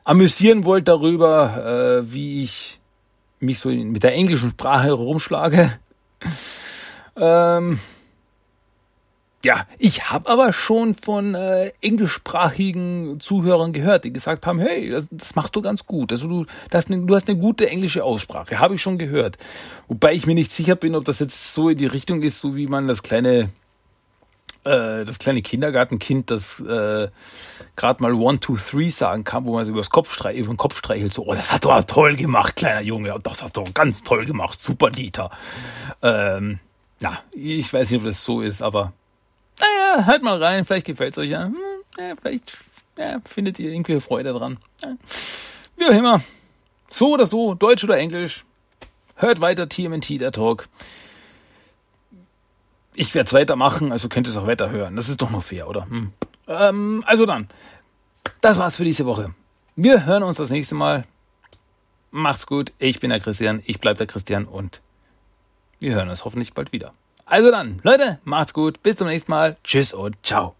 amüsieren wollt darüber, äh, wie ich mich so mit der englischen Sprache herumschlage. ähm, ja, ich habe aber schon von äh, englischsprachigen Zuhörern gehört, die gesagt haben, hey, das, das machst du ganz gut. Also du, das, du hast eine gute englische Aussprache, habe ich schon gehört. Wobei ich mir nicht sicher bin, ob das jetzt so in die Richtung ist, so wie man das kleine äh, das kleine Kindergartenkind, das äh, gerade mal one, two, three sagen kann, wo man so über den Kopf streichelt, so, oh, das hat doch toll gemacht, kleiner Junge, das hat doch ganz toll gemacht, super Dieter. Ähm, na, ich weiß nicht, ob das so ist, aber naja, hört mal rein, vielleicht gefällt es euch ja. Hm, ja vielleicht ja, findet ihr irgendwie Freude dran. Ja. Wie auch immer. So oder so, Deutsch oder Englisch. Hört weiter TMNT, der Talk ich werde es weitermachen, also könnt ihr es auch weiterhören. Das ist doch nur fair, oder? Hm. Ähm, also dann, das war's für diese Woche. Wir hören uns das nächste Mal. Macht's gut. Ich bin der Christian, ich bleib der Christian und wir hören uns hoffentlich bald wieder. Also dann, Leute, macht's gut. Bis zum nächsten Mal. Tschüss und ciao.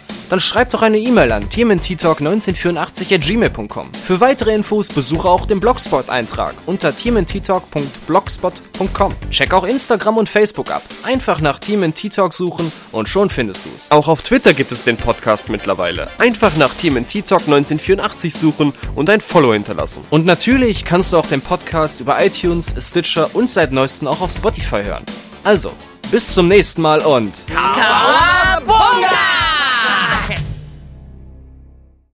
Dann schreib doch eine E-Mail an tmnttalk1984@gmail.com. Für weitere Infos besuche auch den Blogspot-Eintrag unter tmnttalk.blogspot.com. Check auch Instagram und Facebook ab. Einfach nach TMNT suchen und schon findest du's. Auch auf Twitter gibt es den Podcast mittlerweile. Einfach nach TMNT Talk 1984 suchen und ein Follow hinterlassen. Und natürlich kannst du auch den Podcast über iTunes, Stitcher und seit neuestem auch auf Spotify hören. Also, bis zum nächsten Mal und... Kau